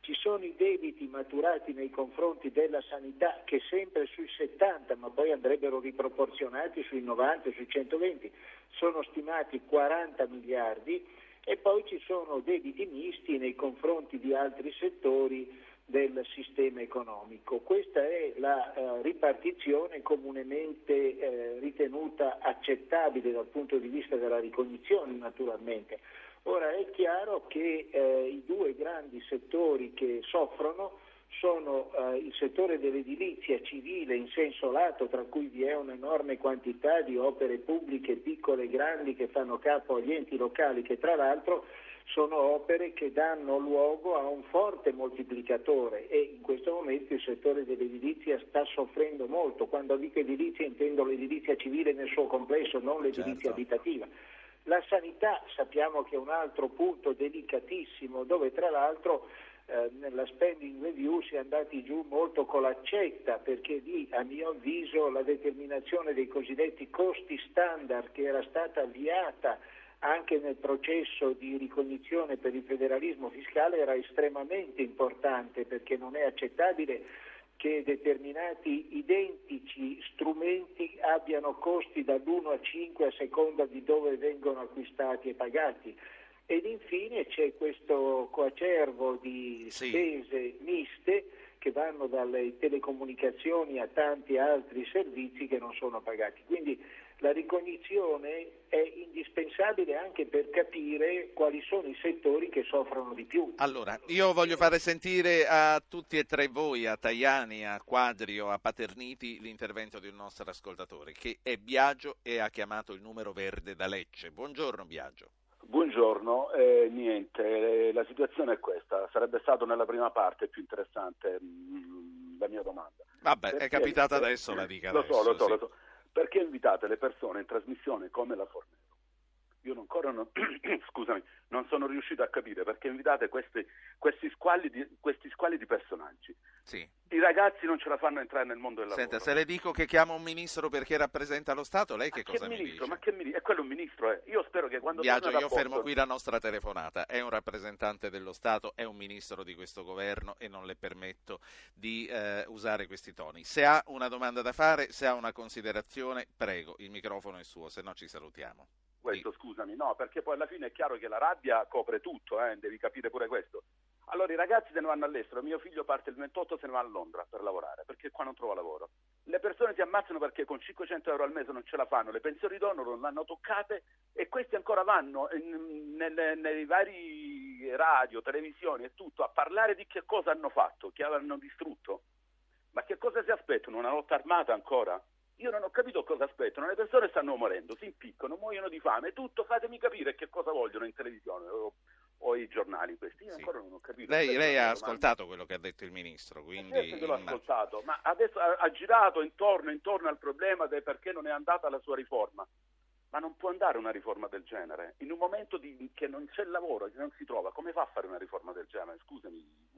ci sono i debiti maturati nei confronti della sanità che sempre sui 70 ma poi andrebbero riproporzionati sui 90, sui 120, sono stimati 40 miliardi e poi ci sono debiti misti nei confronti di altri settori del sistema economico. Questa è la eh, ripartizione comunemente eh, ritenuta accettabile dal punto di vista della ricognizione naturalmente. Ora è chiaro che eh, i due grandi settori che soffrono sono eh, il settore dell'edilizia civile in senso lato, tra cui vi è un'enorme quantità di opere pubbliche piccole e grandi che fanno capo agli enti locali, che tra l'altro sono opere che danno luogo a un forte moltiplicatore e in questo momento il settore dell'edilizia sta soffrendo molto. Quando dico edilizia intendo l'edilizia civile nel suo complesso, non l'edilizia certo. abitativa. La sanità sappiamo che è un altro punto delicatissimo dove tra l'altro eh, nella spending review si è andati giù molto con l'accetta perché lì a mio avviso la determinazione dei cosiddetti costi standard che era stata avviata anche nel processo di ricognizione per il federalismo fiscale era estremamente importante perché non è accettabile che determinati identici strumenti abbiano costi dall'1 a 5 a seconda di dove vengono acquistati e pagati. Ed infine c'è questo coacervo di spese sì. miste che vanno dalle telecomunicazioni a tanti altri servizi che non sono pagati. Quindi la ricognizione è indispensabile anche per capire quali sono i settori che soffrono di più. Allora, io voglio fare sentire a tutti e tre voi, a Tajani, a Quadrio, a Paterniti, l'intervento di un nostro ascoltatore che è Biagio e ha chiamato il numero verde da Lecce. Buongiorno Biagio. Buongiorno, eh, niente, la situazione è questa, sarebbe stato nella prima parte più interessante mh, mm, la mia domanda. Vabbè, Perché, è capitata adesso, la dica lo adesso. So, lo so, sì. lo so. Perché invitate le persone in trasmissione come la Fornero? Io non, ancora non, scusami, non sono riuscito a capire perché invitate questi, questi, squalli, di, questi squalli di personaggi. Sì. I ragazzi non ce la fanno entrare nel mondo del lavoro. Senta, se le dico che chiama un ministro perché rappresenta lo Stato, lei che ma cosa che mi ministro? dice? Ma che ministro? È quello un ministro, eh. Io spero che quando Viaggio, io fermo qui la nostra telefonata. È un rappresentante dello Stato, è un ministro di questo governo e non le permetto di eh, usare questi toni. Se ha una domanda da fare, se ha una considerazione, prego, il microfono è suo, se no ci salutiamo questo, scusami, no, perché poi alla fine è chiaro che la rabbia copre tutto, eh, devi capire pure questo. Allora i ragazzi se ne vanno all'estero, mio figlio parte il 28 se ne va a Londra per lavorare, perché qua non trova lavoro. Le persone si ammazzano perché con 500 euro al mese non ce la fanno, le pensioni d'onore non hanno toccate e questi ancora vanno nei vari radio, televisioni e tutto a parlare di che cosa hanno fatto, che hanno distrutto. Ma che cosa si aspettano? Una lotta armata ancora? Io non ho capito cosa aspettano, le persone stanno morendo, si impiccano, muoiono di fame, tutto, fatemi capire che cosa vogliono in televisione o, o i giornali questi. Io sì. ancora non ho capito. Lei, lei ha ascoltato quello che ha detto il ministro, quindi... Certo che l'ho ascoltato, ma adesso ha, ha, girato intorno, intorno al problema del perché non è andata la sua riforma. Ma non può andare una riforma del genere. In un momento di, che non c'è lavoro, che non si trova, come fa a fare una riforma del genere? Scusami.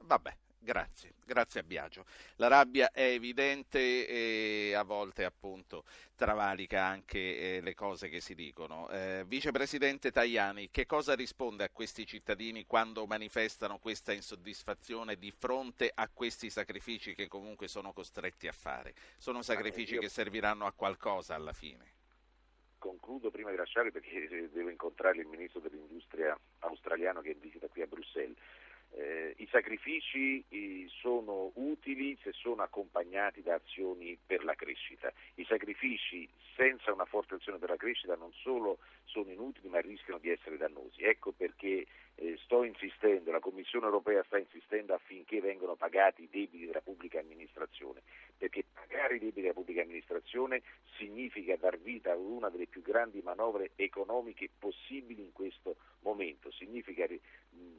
Vabbè, Grazie, grazie a Biagio. La rabbia è evidente e a volte appunto travalica anche eh, le cose che si dicono. Eh, Vicepresidente Tajani, che cosa risponde a questi cittadini quando manifestano questa insoddisfazione di fronte a questi sacrifici che comunque sono costretti a fare? Sono sacrifici io... che serviranno a qualcosa alla fine? Concludo prima di lasciare perché devo incontrare il ministro dell'industria australiano che è in visita qui a Bruxelles eh, I sacrifici eh, sono utili se sono accompagnati da azioni per la crescita. I sacrifici senza una forte azione per la crescita non solo sono inutili ma rischiano di essere dannosi. Ecco perché eh, sto insistendo, la Commissione europea sta insistendo affinché vengano pagati i debiti della pubblica amministrazione, perché pagare i debiti della pubblica amministrazione significa dar vita a una delle più grandi manovre economiche possibili in questo momento, significa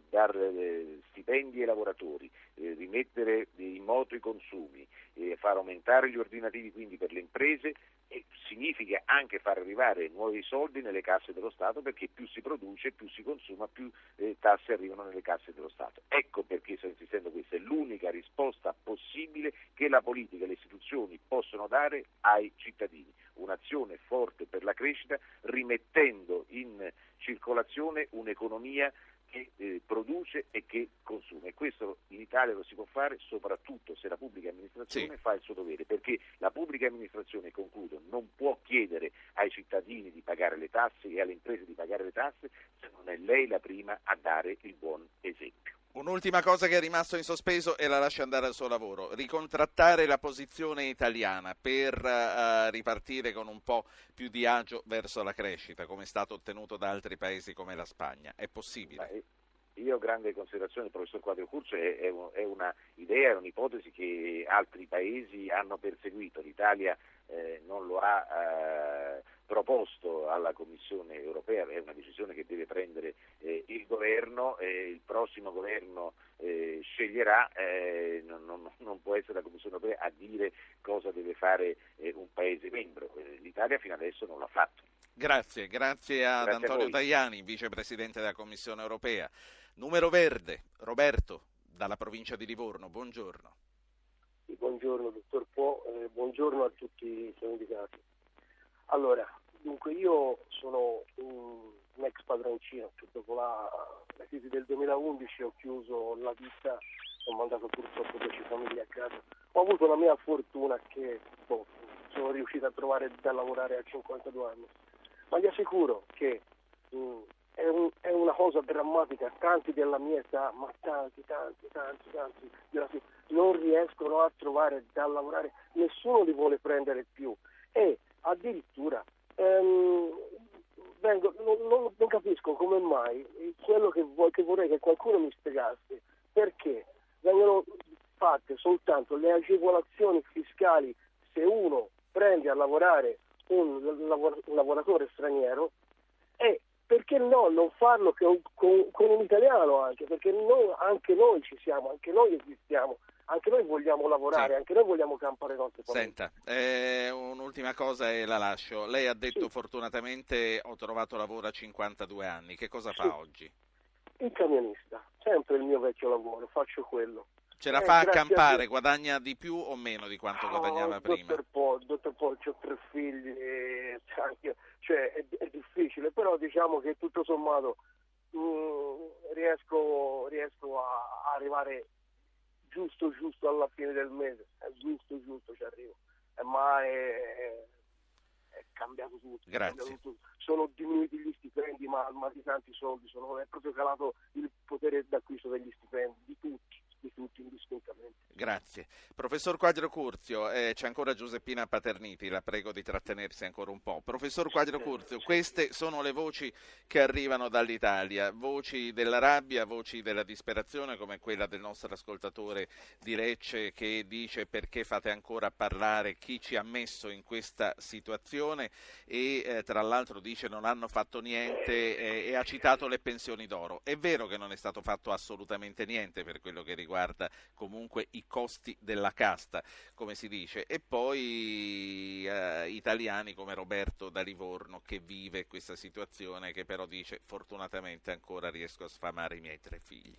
dar eh, stipendi ai lavoratori, eh, rimettere in moto i consumi, eh, far aumentare gli ordinativi quindi per le imprese e significa anche far arrivare nuovi soldi nelle casse dello Stato perché più si produce, più si consuma, più tasse arrivano nelle casse dello Stato. Ecco perché sto insistendo questa è l'unica risposta possibile che la politica e le istituzioni possono dare ai cittadini. Un'azione forte per la crescita rimettendo in circolazione un'economia che eh, produce e che consuma e questo in Italia lo si può fare soprattutto se la pubblica amministrazione sì. fa il suo dovere perché la pubblica amministrazione, concludo, non può chiedere ai cittadini di pagare le tasse e alle imprese di pagare le tasse se non è lei la prima a dare il buon esempio. Un'ultima cosa che è rimasto in sospeso e la lascia andare al suo lavoro, ricontrattare la posizione italiana per uh, ripartire con un po' più di agio verso la crescita, come è stato ottenuto da altri paesi come la Spagna. È possibile? Beh, io ho grande considerazione del professor Quadro Curcio, è, è, è una idea, è un'ipotesi che altri paesi hanno perseguito. L'Italia eh, non lo ha eh, proposto alla Commissione europea, è una decisione che deve prendere eh, il governo, il prossimo governo eh, sceglierà, eh, non, non, non, può essere la Commissione europea a dire cosa deve fare eh, un Paese membro, l'Italia fino adesso non l'ha fatto. Grazie, grazie ad grazie Antonio Tajani, vicepresidente della Commissione europea. Numero verde, Roberto, dalla provincia di Livorno, buongiorno. Buongiorno dottor Po, eh, buongiorno a tutti i indicati. Allora, dunque io sono un, un ex padroncino, cioè dopo la, la, crisi del 2011 ho chiuso la vita, ho mandato purtroppo 10 famiglie a casa. Ho avuto la mia fortuna che boh, sono riuscito a trovare da lavorare a 52 anni, ma vi assicuro che mh, mm, è, un, è, una cosa drammatica, tanti della mia età, ma tanti, tanti, tanti, tanti, non riescono a trovare da lavorare, nessuno li vuole prendere più. E addirittura ehm, vengo, non, non, non, capisco come mai quello che, vuoi, che vorrei che qualcuno mi spiegasse perché vengono fatte soltanto le agevolazioni fiscali se uno prende a lavorare un, un lavoratore straniero e perché no non farlo con, con, con un italiano anche, perché no, anche noi ci siamo, anche noi esistiamo, anche noi vogliamo lavorare, sì. anche noi vogliamo campare nostre. Senta, eh, un'ultima cosa e la lascio. Lei ha detto sì. fortunatamente ho trovato lavoro a 52 anni, che cosa sì. fa oggi? Il camionista, sempre il mio vecchio lavoro, faccio quello. Ce la eh, fa a campare, a guadagna di più o meno di quanto oh, guadagnava prima? Dottor Paul, dottor Paul, ho tre figli, cioè è, è, difficile, però diciamo che tutto sommato mh, mm, riesco, riesco a, a, arrivare giusto giusto alla fine del mese, è giusto giusto ci arrivo, eh, ma è, è cambiato tutto. Grazie. Cambiato tutto. Sono diminuiti gli stipendi, ma, ma di tanti soldi, sono, è proprio calato il potere d'acquisto degli stipendi, di tutti di tutti indistintamente. Grazie. Professor Quadro Curzio, eh, c'è ancora Giuseppina Paterniti, la prego di trattenersi ancora un po'. Professor Quadro Curzio, queste sono le voci che arrivano dall'Italia, voci della rabbia, voci della disperazione come quella del nostro ascoltatore di Lecce che dice perché fate ancora parlare chi ci ha messo in questa situazione e eh, tra l'altro dice non hanno fatto niente eh, e ha citato le pensioni d'oro. È vero che non è stato fatto assolutamente niente per quello che riguarda riguarda comunque i costi della casta, come si dice, e poi eh, italiani come Roberto da Livorno che vive questa situazione che però dice fortunatamente ancora riesco a sfamare i miei tre figli.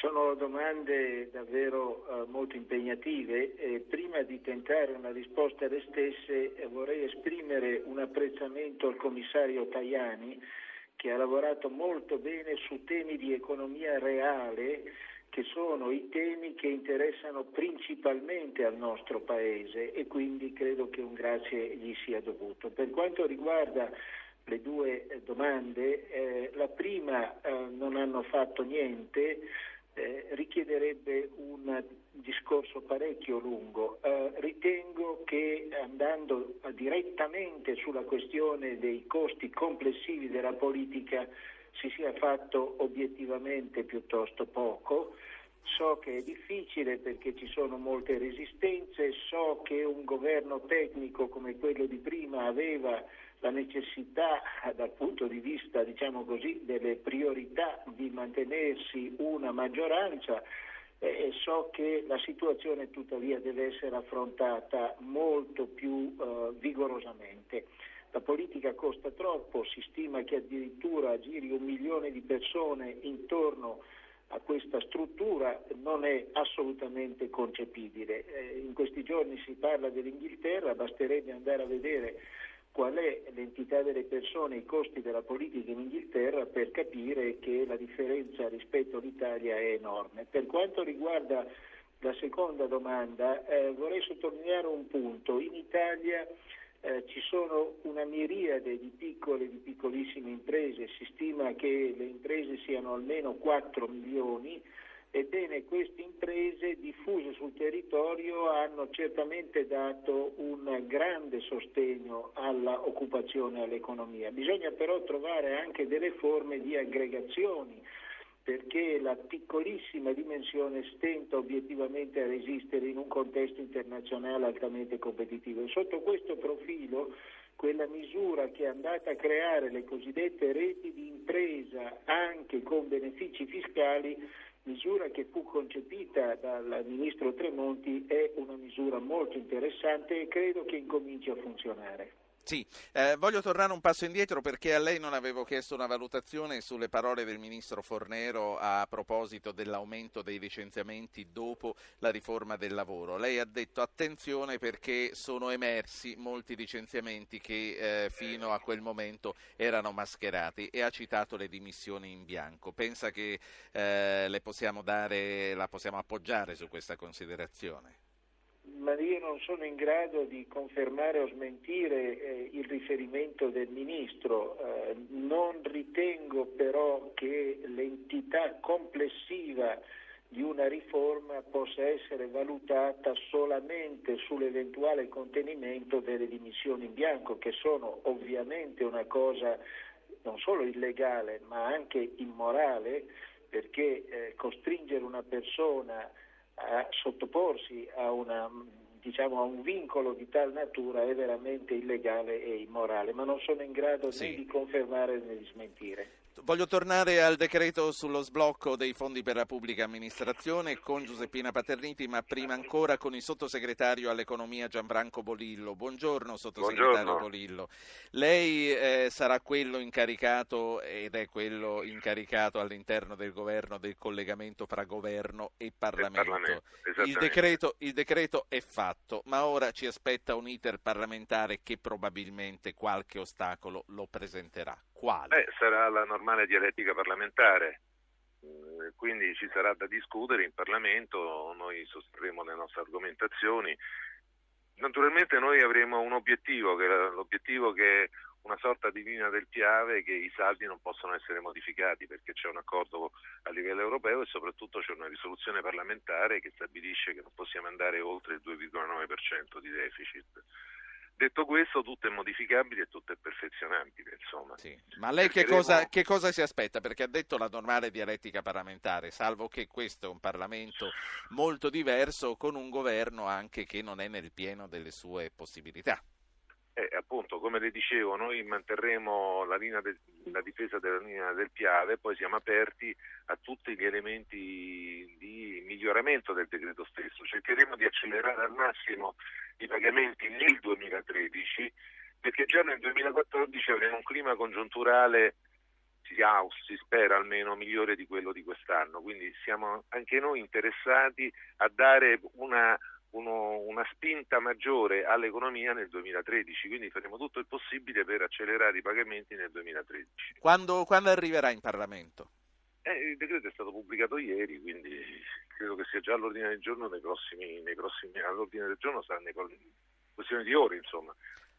Sono domande davvero uh, molto impegnative e prima di tentare una risposta alle stesse eh, vorrei esprimere un apprezzamento al commissario Tajani che ha lavorato molto bene su temi di economia reale che sono i temi che interessano principalmente al nostro Paese e quindi credo che un grazie gli sia dovuto. Per quanto riguarda le due eh, domande, eh, la prima eh, non hanno fatto niente, eh, richiederebbe un discorso parecchio lungo. Eh, ritengo che andando direttamente sulla questione dei costi complessivi della politica si sia fatto obiettivamente piuttosto poco. So che è difficile perché ci sono molte resistenze, so che un governo tecnico come quello di prima aveva la necessità dal punto di vista diciamo così, delle priorità di mantenersi una maggioranza eh, so che la situazione tuttavia deve essere affrontata molto più eh, vigorosamente. La politica costa troppo, si stima che addirittura giri un milione di persone intorno a questa struttura non è assolutamente concepibile. Eh, in questi giorni si parla dell'Inghilterra, basterebbe andare a vedere qual è l'entità delle persone, i costi della politica in Inghilterra per capire che la differenza rispetto all'Italia è enorme. Per quanto riguarda la seconda domanda, eh, vorrei sottolineare un punto. In Italia eh, ci sono una miriade di piccole e di piccolissime imprese, si stima che le imprese siano almeno 4 milioni, Ebbene, queste imprese diffuse sul territorio hanno certamente dato un grande sostegno all'occupazione e all'economia. Bisogna però trovare anche delle forme di aggregazioni perché la piccolissima dimensione stenta obiettivamente a resistere in un contesto internazionale altamente competitivo. Sotto questo profilo quella misura che è andata a creare le cosiddette reti di impresa anche con benefici fiscali misura che fu concepita dal ministro Tremonti è una misura molto interessante e credo che incominci a funzionare. Sì, eh, voglio tornare un passo indietro perché a lei non avevo chiesto una valutazione sulle parole del ministro Fornero a proposito dell'aumento dei licenziamenti dopo la riforma del lavoro. Lei ha detto attenzione perché sono emersi molti licenziamenti che eh, fino a quel momento erano mascherati e ha citato le dimissioni in bianco. Pensa che eh, possiamo dare, la possiamo appoggiare su questa considerazione? Ma io non sono in grado di confermare o smentire eh, il riferimento del Ministro. Eh, non ritengo però che l'entità complessiva di una riforma possa essere valutata solamente sull'eventuale contenimento delle dimissioni in bianco, che sono ovviamente una cosa non solo illegale ma anche immorale, perché eh, costringere una persona a sottoporsi a, una, diciamo, a, un vincolo di tal natura è veramente illegale e immorale, ma non sono in grado sì. né di confermare né di smentire. Voglio tornare al decreto sullo sblocco dei fondi per la pubblica amministrazione con Giuseppina Paterniti, ma prima ancora con il sottosegretario all'economia Gianfranco Bolillo. Buongiorno sottosegretario Buongiorno. Bolillo. Lei eh, sarà quello incaricato ed è quello incaricato all'interno del governo del collegamento fra governo e Parlamento. Parlamento il, decreto, il decreto è fatto, ma ora ci aspetta un iter parlamentare che probabilmente qualche ostacolo lo presenterà. Quale? Beh, sarà la normale dialettica parlamentare, eh, quindi ci sarà da discutere in Parlamento, noi sosterremo le nostre argomentazioni. Naturalmente noi avremo un obiettivo, che è l'obiettivo che è una sorta di linea del Piave che i saldi non possono essere modificati perché c'è un accordo a livello europeo e soprattutto c'è una risoluzione parlamentare che stabilisce che non possiamo andare oltre il 2,9% di deficit. Detto questo, tutto è modificabile e tutto è perfezionabile. Insomma. Sì. Ma lei che cosa, che cosa, si aspetta? Perché ha detto la normale dialettica parlamentare, salvo che questo è un Parlamento molto diverso, con un governo anche che non è nel pieno delle sue possibilità. Eh, appunto, come le dicevo, noi manterremo la, de- la, difesa della linea del Piave, poi siamo aperti a tutti gli elementi miglioramento del decreto stesso. Cercheremo di accelerare al massimo i pagamenti nel 2013 perché già nel 2014 avremo un clima congiunturale si, aus, si spera almeno migliore di quello di quest'anno, quindi siamo anche noi interessati a dare una, uno, una spinta maggiore all'economia nel 2013, quindi faremo tutto il possibile per accelerare i pagamenti nel 2013. Quando, quando arriverà in Parlamento? Eh, il decreto è stato pubblicato ieri, quindi credo che sia già all'ordine del giorno nei prossimi, nei prossimi all'ordine del giorno saranno questioni di ore, insomma.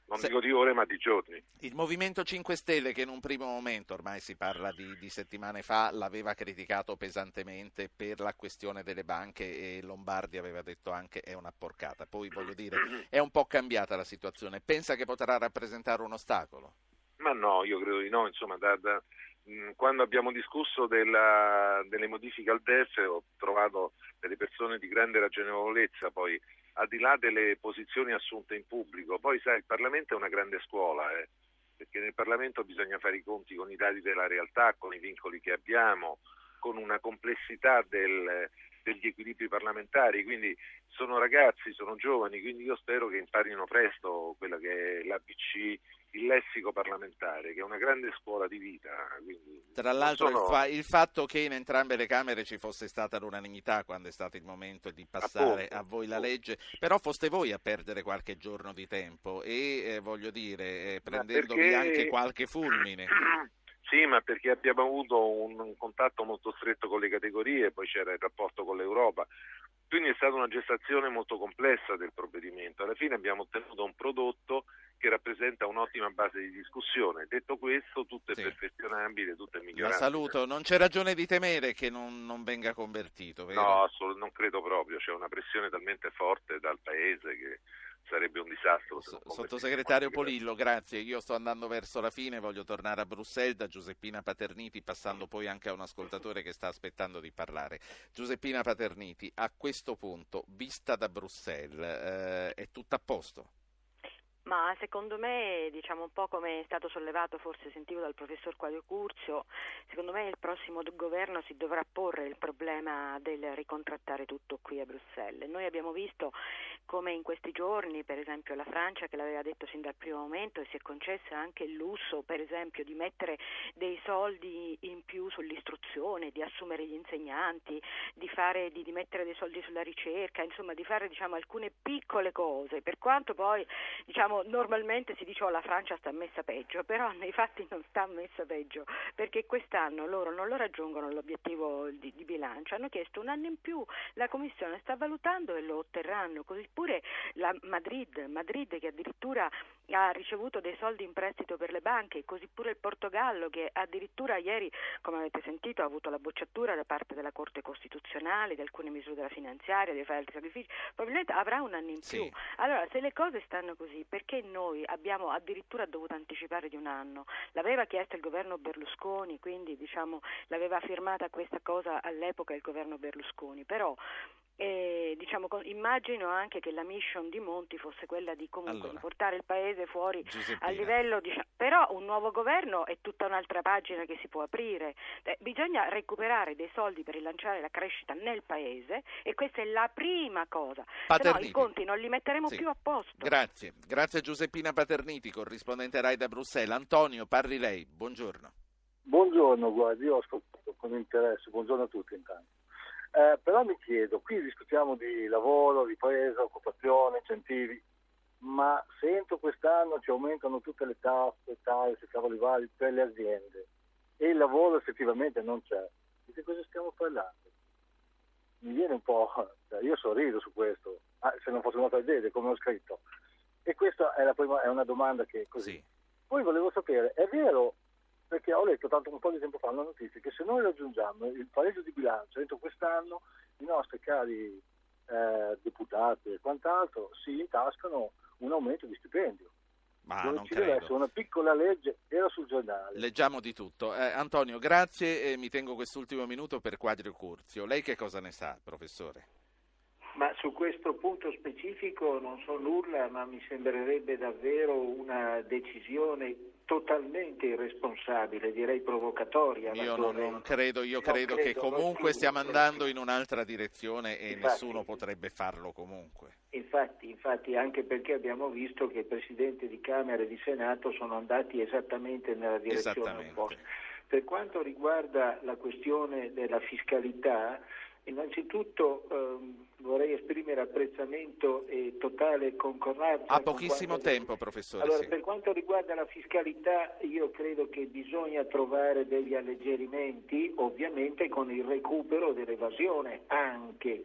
Non Se... dico di ore, ma di giorni. Il Movimento 5 Stelle, che in un primo momento, ormai si parla di, di settimane fa, l'aveva criticato pesantemente per la questione delle banche e Lombardi aveva detto anche è una porcata. Poi voglio dire, è un po' cambiata la situazione. Pensa che potrà rappresentare un ostacolo? Ma no, io credo di no, insomma, da, da quando abbiamo discusso della, delle modifiche al DEF ho trovato delle persone di grande ragionevolezza, poi al di là delle posizioni assunte in pubblico, poi sai il Parlamento è una grande scuola, eh. perché nel Parlamento bisogna fare i conti con i dati della realtà, con i vincoli che abbiamo, con una complessità del, degli equilibri parlamentari, quindi sono ragazzi, sono giovani, quindi io spero che imparino presto quella che è l'ABC, il lessico parlamentare, che è una grande scuola di vita. Tra l'altro sono... il, fa- il, fatto che in entrambe le Camere ci fosse stata l'unanimità quando è stato il momento di passare appunto, a voi la legge, però foste voi a perdere qualche giorno di tempo e eh, voglio dire, eh, prendendovi perché... anche qualche fulmine. Sì, ma perché abbiamo avuto un, un, contatto molto stretto con le categorie, poi c'era il rapporto con l'Europa. Quindi è stata una gestazione molto complessa del provvedimento. Alla fine abbiamo ottenuto un prodotto che rappresenta un'ottima base di discussione. Detto questo, tutto è sì. perfezionabile, tutto è migliorabile. La saluto, non c'è ragione di temere che non, non venga convertito, vero? No, assolut- non credo proprio, c'è una pressione talmente forte dal Paese che sarebbe un disastro. Sottosegretario Polillo, grazie. Io sto andando verso la fine, voglio tornare a Bruxelles da Giuseppina Paterniti, passando poi anche a un ascoltatore che sta aspettando di parlare. Giuseppina Paterniti, a questo punto, vista da Bruxelles, eh, è tutto a posto? Ma secondo me, diciamo un po' come è stato sollevato, forse sentivo dal professor Quadio Curzio, secondo me il prossimo governo si dovrà porre il problema del ricontrattare tutto qui a Bruxelles. Noi abbiamo visto come in questi giorni, per esempio la Francia che l'aveva detto sin dal primo momento e si è concessa anche il lusso, per esempio, di mettere dei soldi in più sull'istruzione, di assumere gli insegnanti, di, fare, di, di mettere dei soldi sulla ricerca, insomma di fare diciamo, alcune piccole cose, per quanto poi diciamo, normalmente si dice oh la Francia sta messa peggio, però nei fatti non sta messa peggio, perché quest'anno loro non lo raggiungono l'obiettivo di, di bilancio, hanno chiesto un anno in più, la Commissione sta valutando e lo otterranno, così pure la Madrid, Madrid che addirittura ha ricevuto dei soldi in prestito per le banche, così pure il Portogallo che addirittura ieri, come avete sentito, ha avuto la bocciatura da parte della Corte Costituzionale di alcune misure della finanziaria, di fare altri sacrifici, probabilmente avrà un anno in più. Sì. Allora, se le cose stanno così, perché noi abbiamo addirittura dovuto anticipare di un anno? L'aveva chiesto il governo Berlusconi, quindi diciamo, l'aveva firmata questa cosa all'epoca il governo Berlusconi, però e, diciamo, immagino anche che la mission di Monti fosse quella di, comunque, allora, di portare il paese fuori Giuseppina. a livello diciamo, però un nuovo governo è tutta un'altra pagina che si può aprire. Eh, bisogna recuperare dei soldi per rilanciare la crescita nel paese e questa è la prima cosa. Se no i conti non li metteremo sì. più a posto. Grazie. Grazie Giuseppina Paterniti corrispondente RAI da Bruxelles. Antonio parli lei. Buongiorno. Buongiorno guardi io ho ascoltato con interesse. Buongiorno a tutti intanto eh, però mi chiedo, qui discutiamo di lavoro, ripresa, occupazione, incentivi, ma se entro quest'anno ci aumentano tutte le tasse, tasse, cavoli vari per le aziende e il lavoro effettivamente non c'è, di che cosa stiamo parlando? Mi viene un po', cioè io sorrido su questo, ah, se non fosse andato a vedere come ho scritto. E questa è, prima, è una domanda che così. Sì. Poi volevo sapere, è vero perché ho letto tanto un po' di tempo fa una notizia che se noi raggiungiamo il pareggio di bilancio entro quest'anno i nostri cari eh, deputati e quant'altro si intascano un aumento di stipendio. Ma non ci credo. deve essere una piccola legge, era sul giornale. Leggiamo di tutto. Eh, Antonio, grazie e mi tengo quest'ultimo minuto per Quadrio Curzio. Lei che cosa ne sa, professore? Ma su questo punto specifico non so nulla, ma mi sembrerebbe davvero una decisione totalmente irresponsabile, direi provocatoria. Io non, non credo, io No, credo, che credo, comunque stiamo credo. andando in un'altra direzione e Infatti. nessuno potrebbe farlo comunque. Infatti, infatti, anche perché abbiamo visto che il Presidente di Camera e di Senato sono andati esattamente nella direzione Esattamente. opposta. Per quanto riguarda la questione della fiscalità, innanzitutto ehm, vorrei esprimere apprezzamento e totale concordanza. Ha con pochissimo quanto- tempo, professore. Allora, sì. per quanto riguarda la fiscalità, io credo che bisogna trovare degli alleggerimenti, ovviamente con il recupero dell'evasione anche.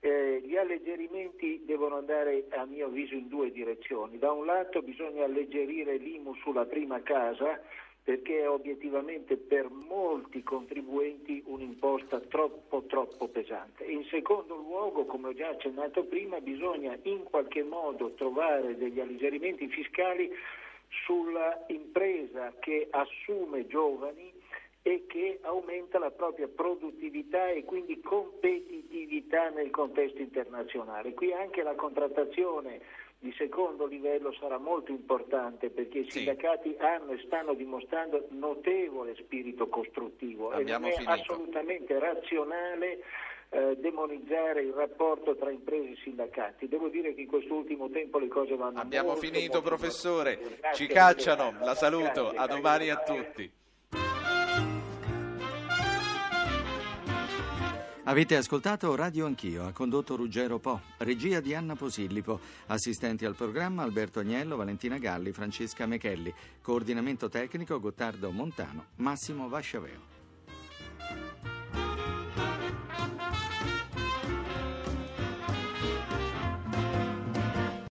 Eh, gli alleggerimenti devono andare, a mio avviso, in due direzioni. Da un lato bisogna alleggerire l'IMU sulla prima casa, perché è obiettivamente per molti contribuenti un'imposta troppo troppo pesante. In secondo luogo, come ho già accennato prima, bisogna in qualche modo trovare degli alleggerimenti fiscali sulla impresa che assume giovani e che aumenta la propria produttività e quindi competitività nel contesto internazionale. Qui anche la contrattazione di secondo livello sarà molto importante perché i sindacati hanno e stanno dimostrando notevole spirito costruttivo Abbiamo e non è finito. assolutamente razionale eh, demonizzare il rapporto tra imprese e sindacati. Devo dire che in questo ultimo tempo le cose vanno Abbiamo molto, finito, molto professore. Grazie, Ci cacciano. La saluto. Grazie, A domani a tutti. Avete ascoltato Radio Anch'io, ha condotto Ruggero Po, regia di Anna Posillipo, assistenti al programma Alberto Agnello, Valentina Galli, Francesca Mechelli, coordinamento tecnico Gottardo Montano, Massimo Vasciaveo.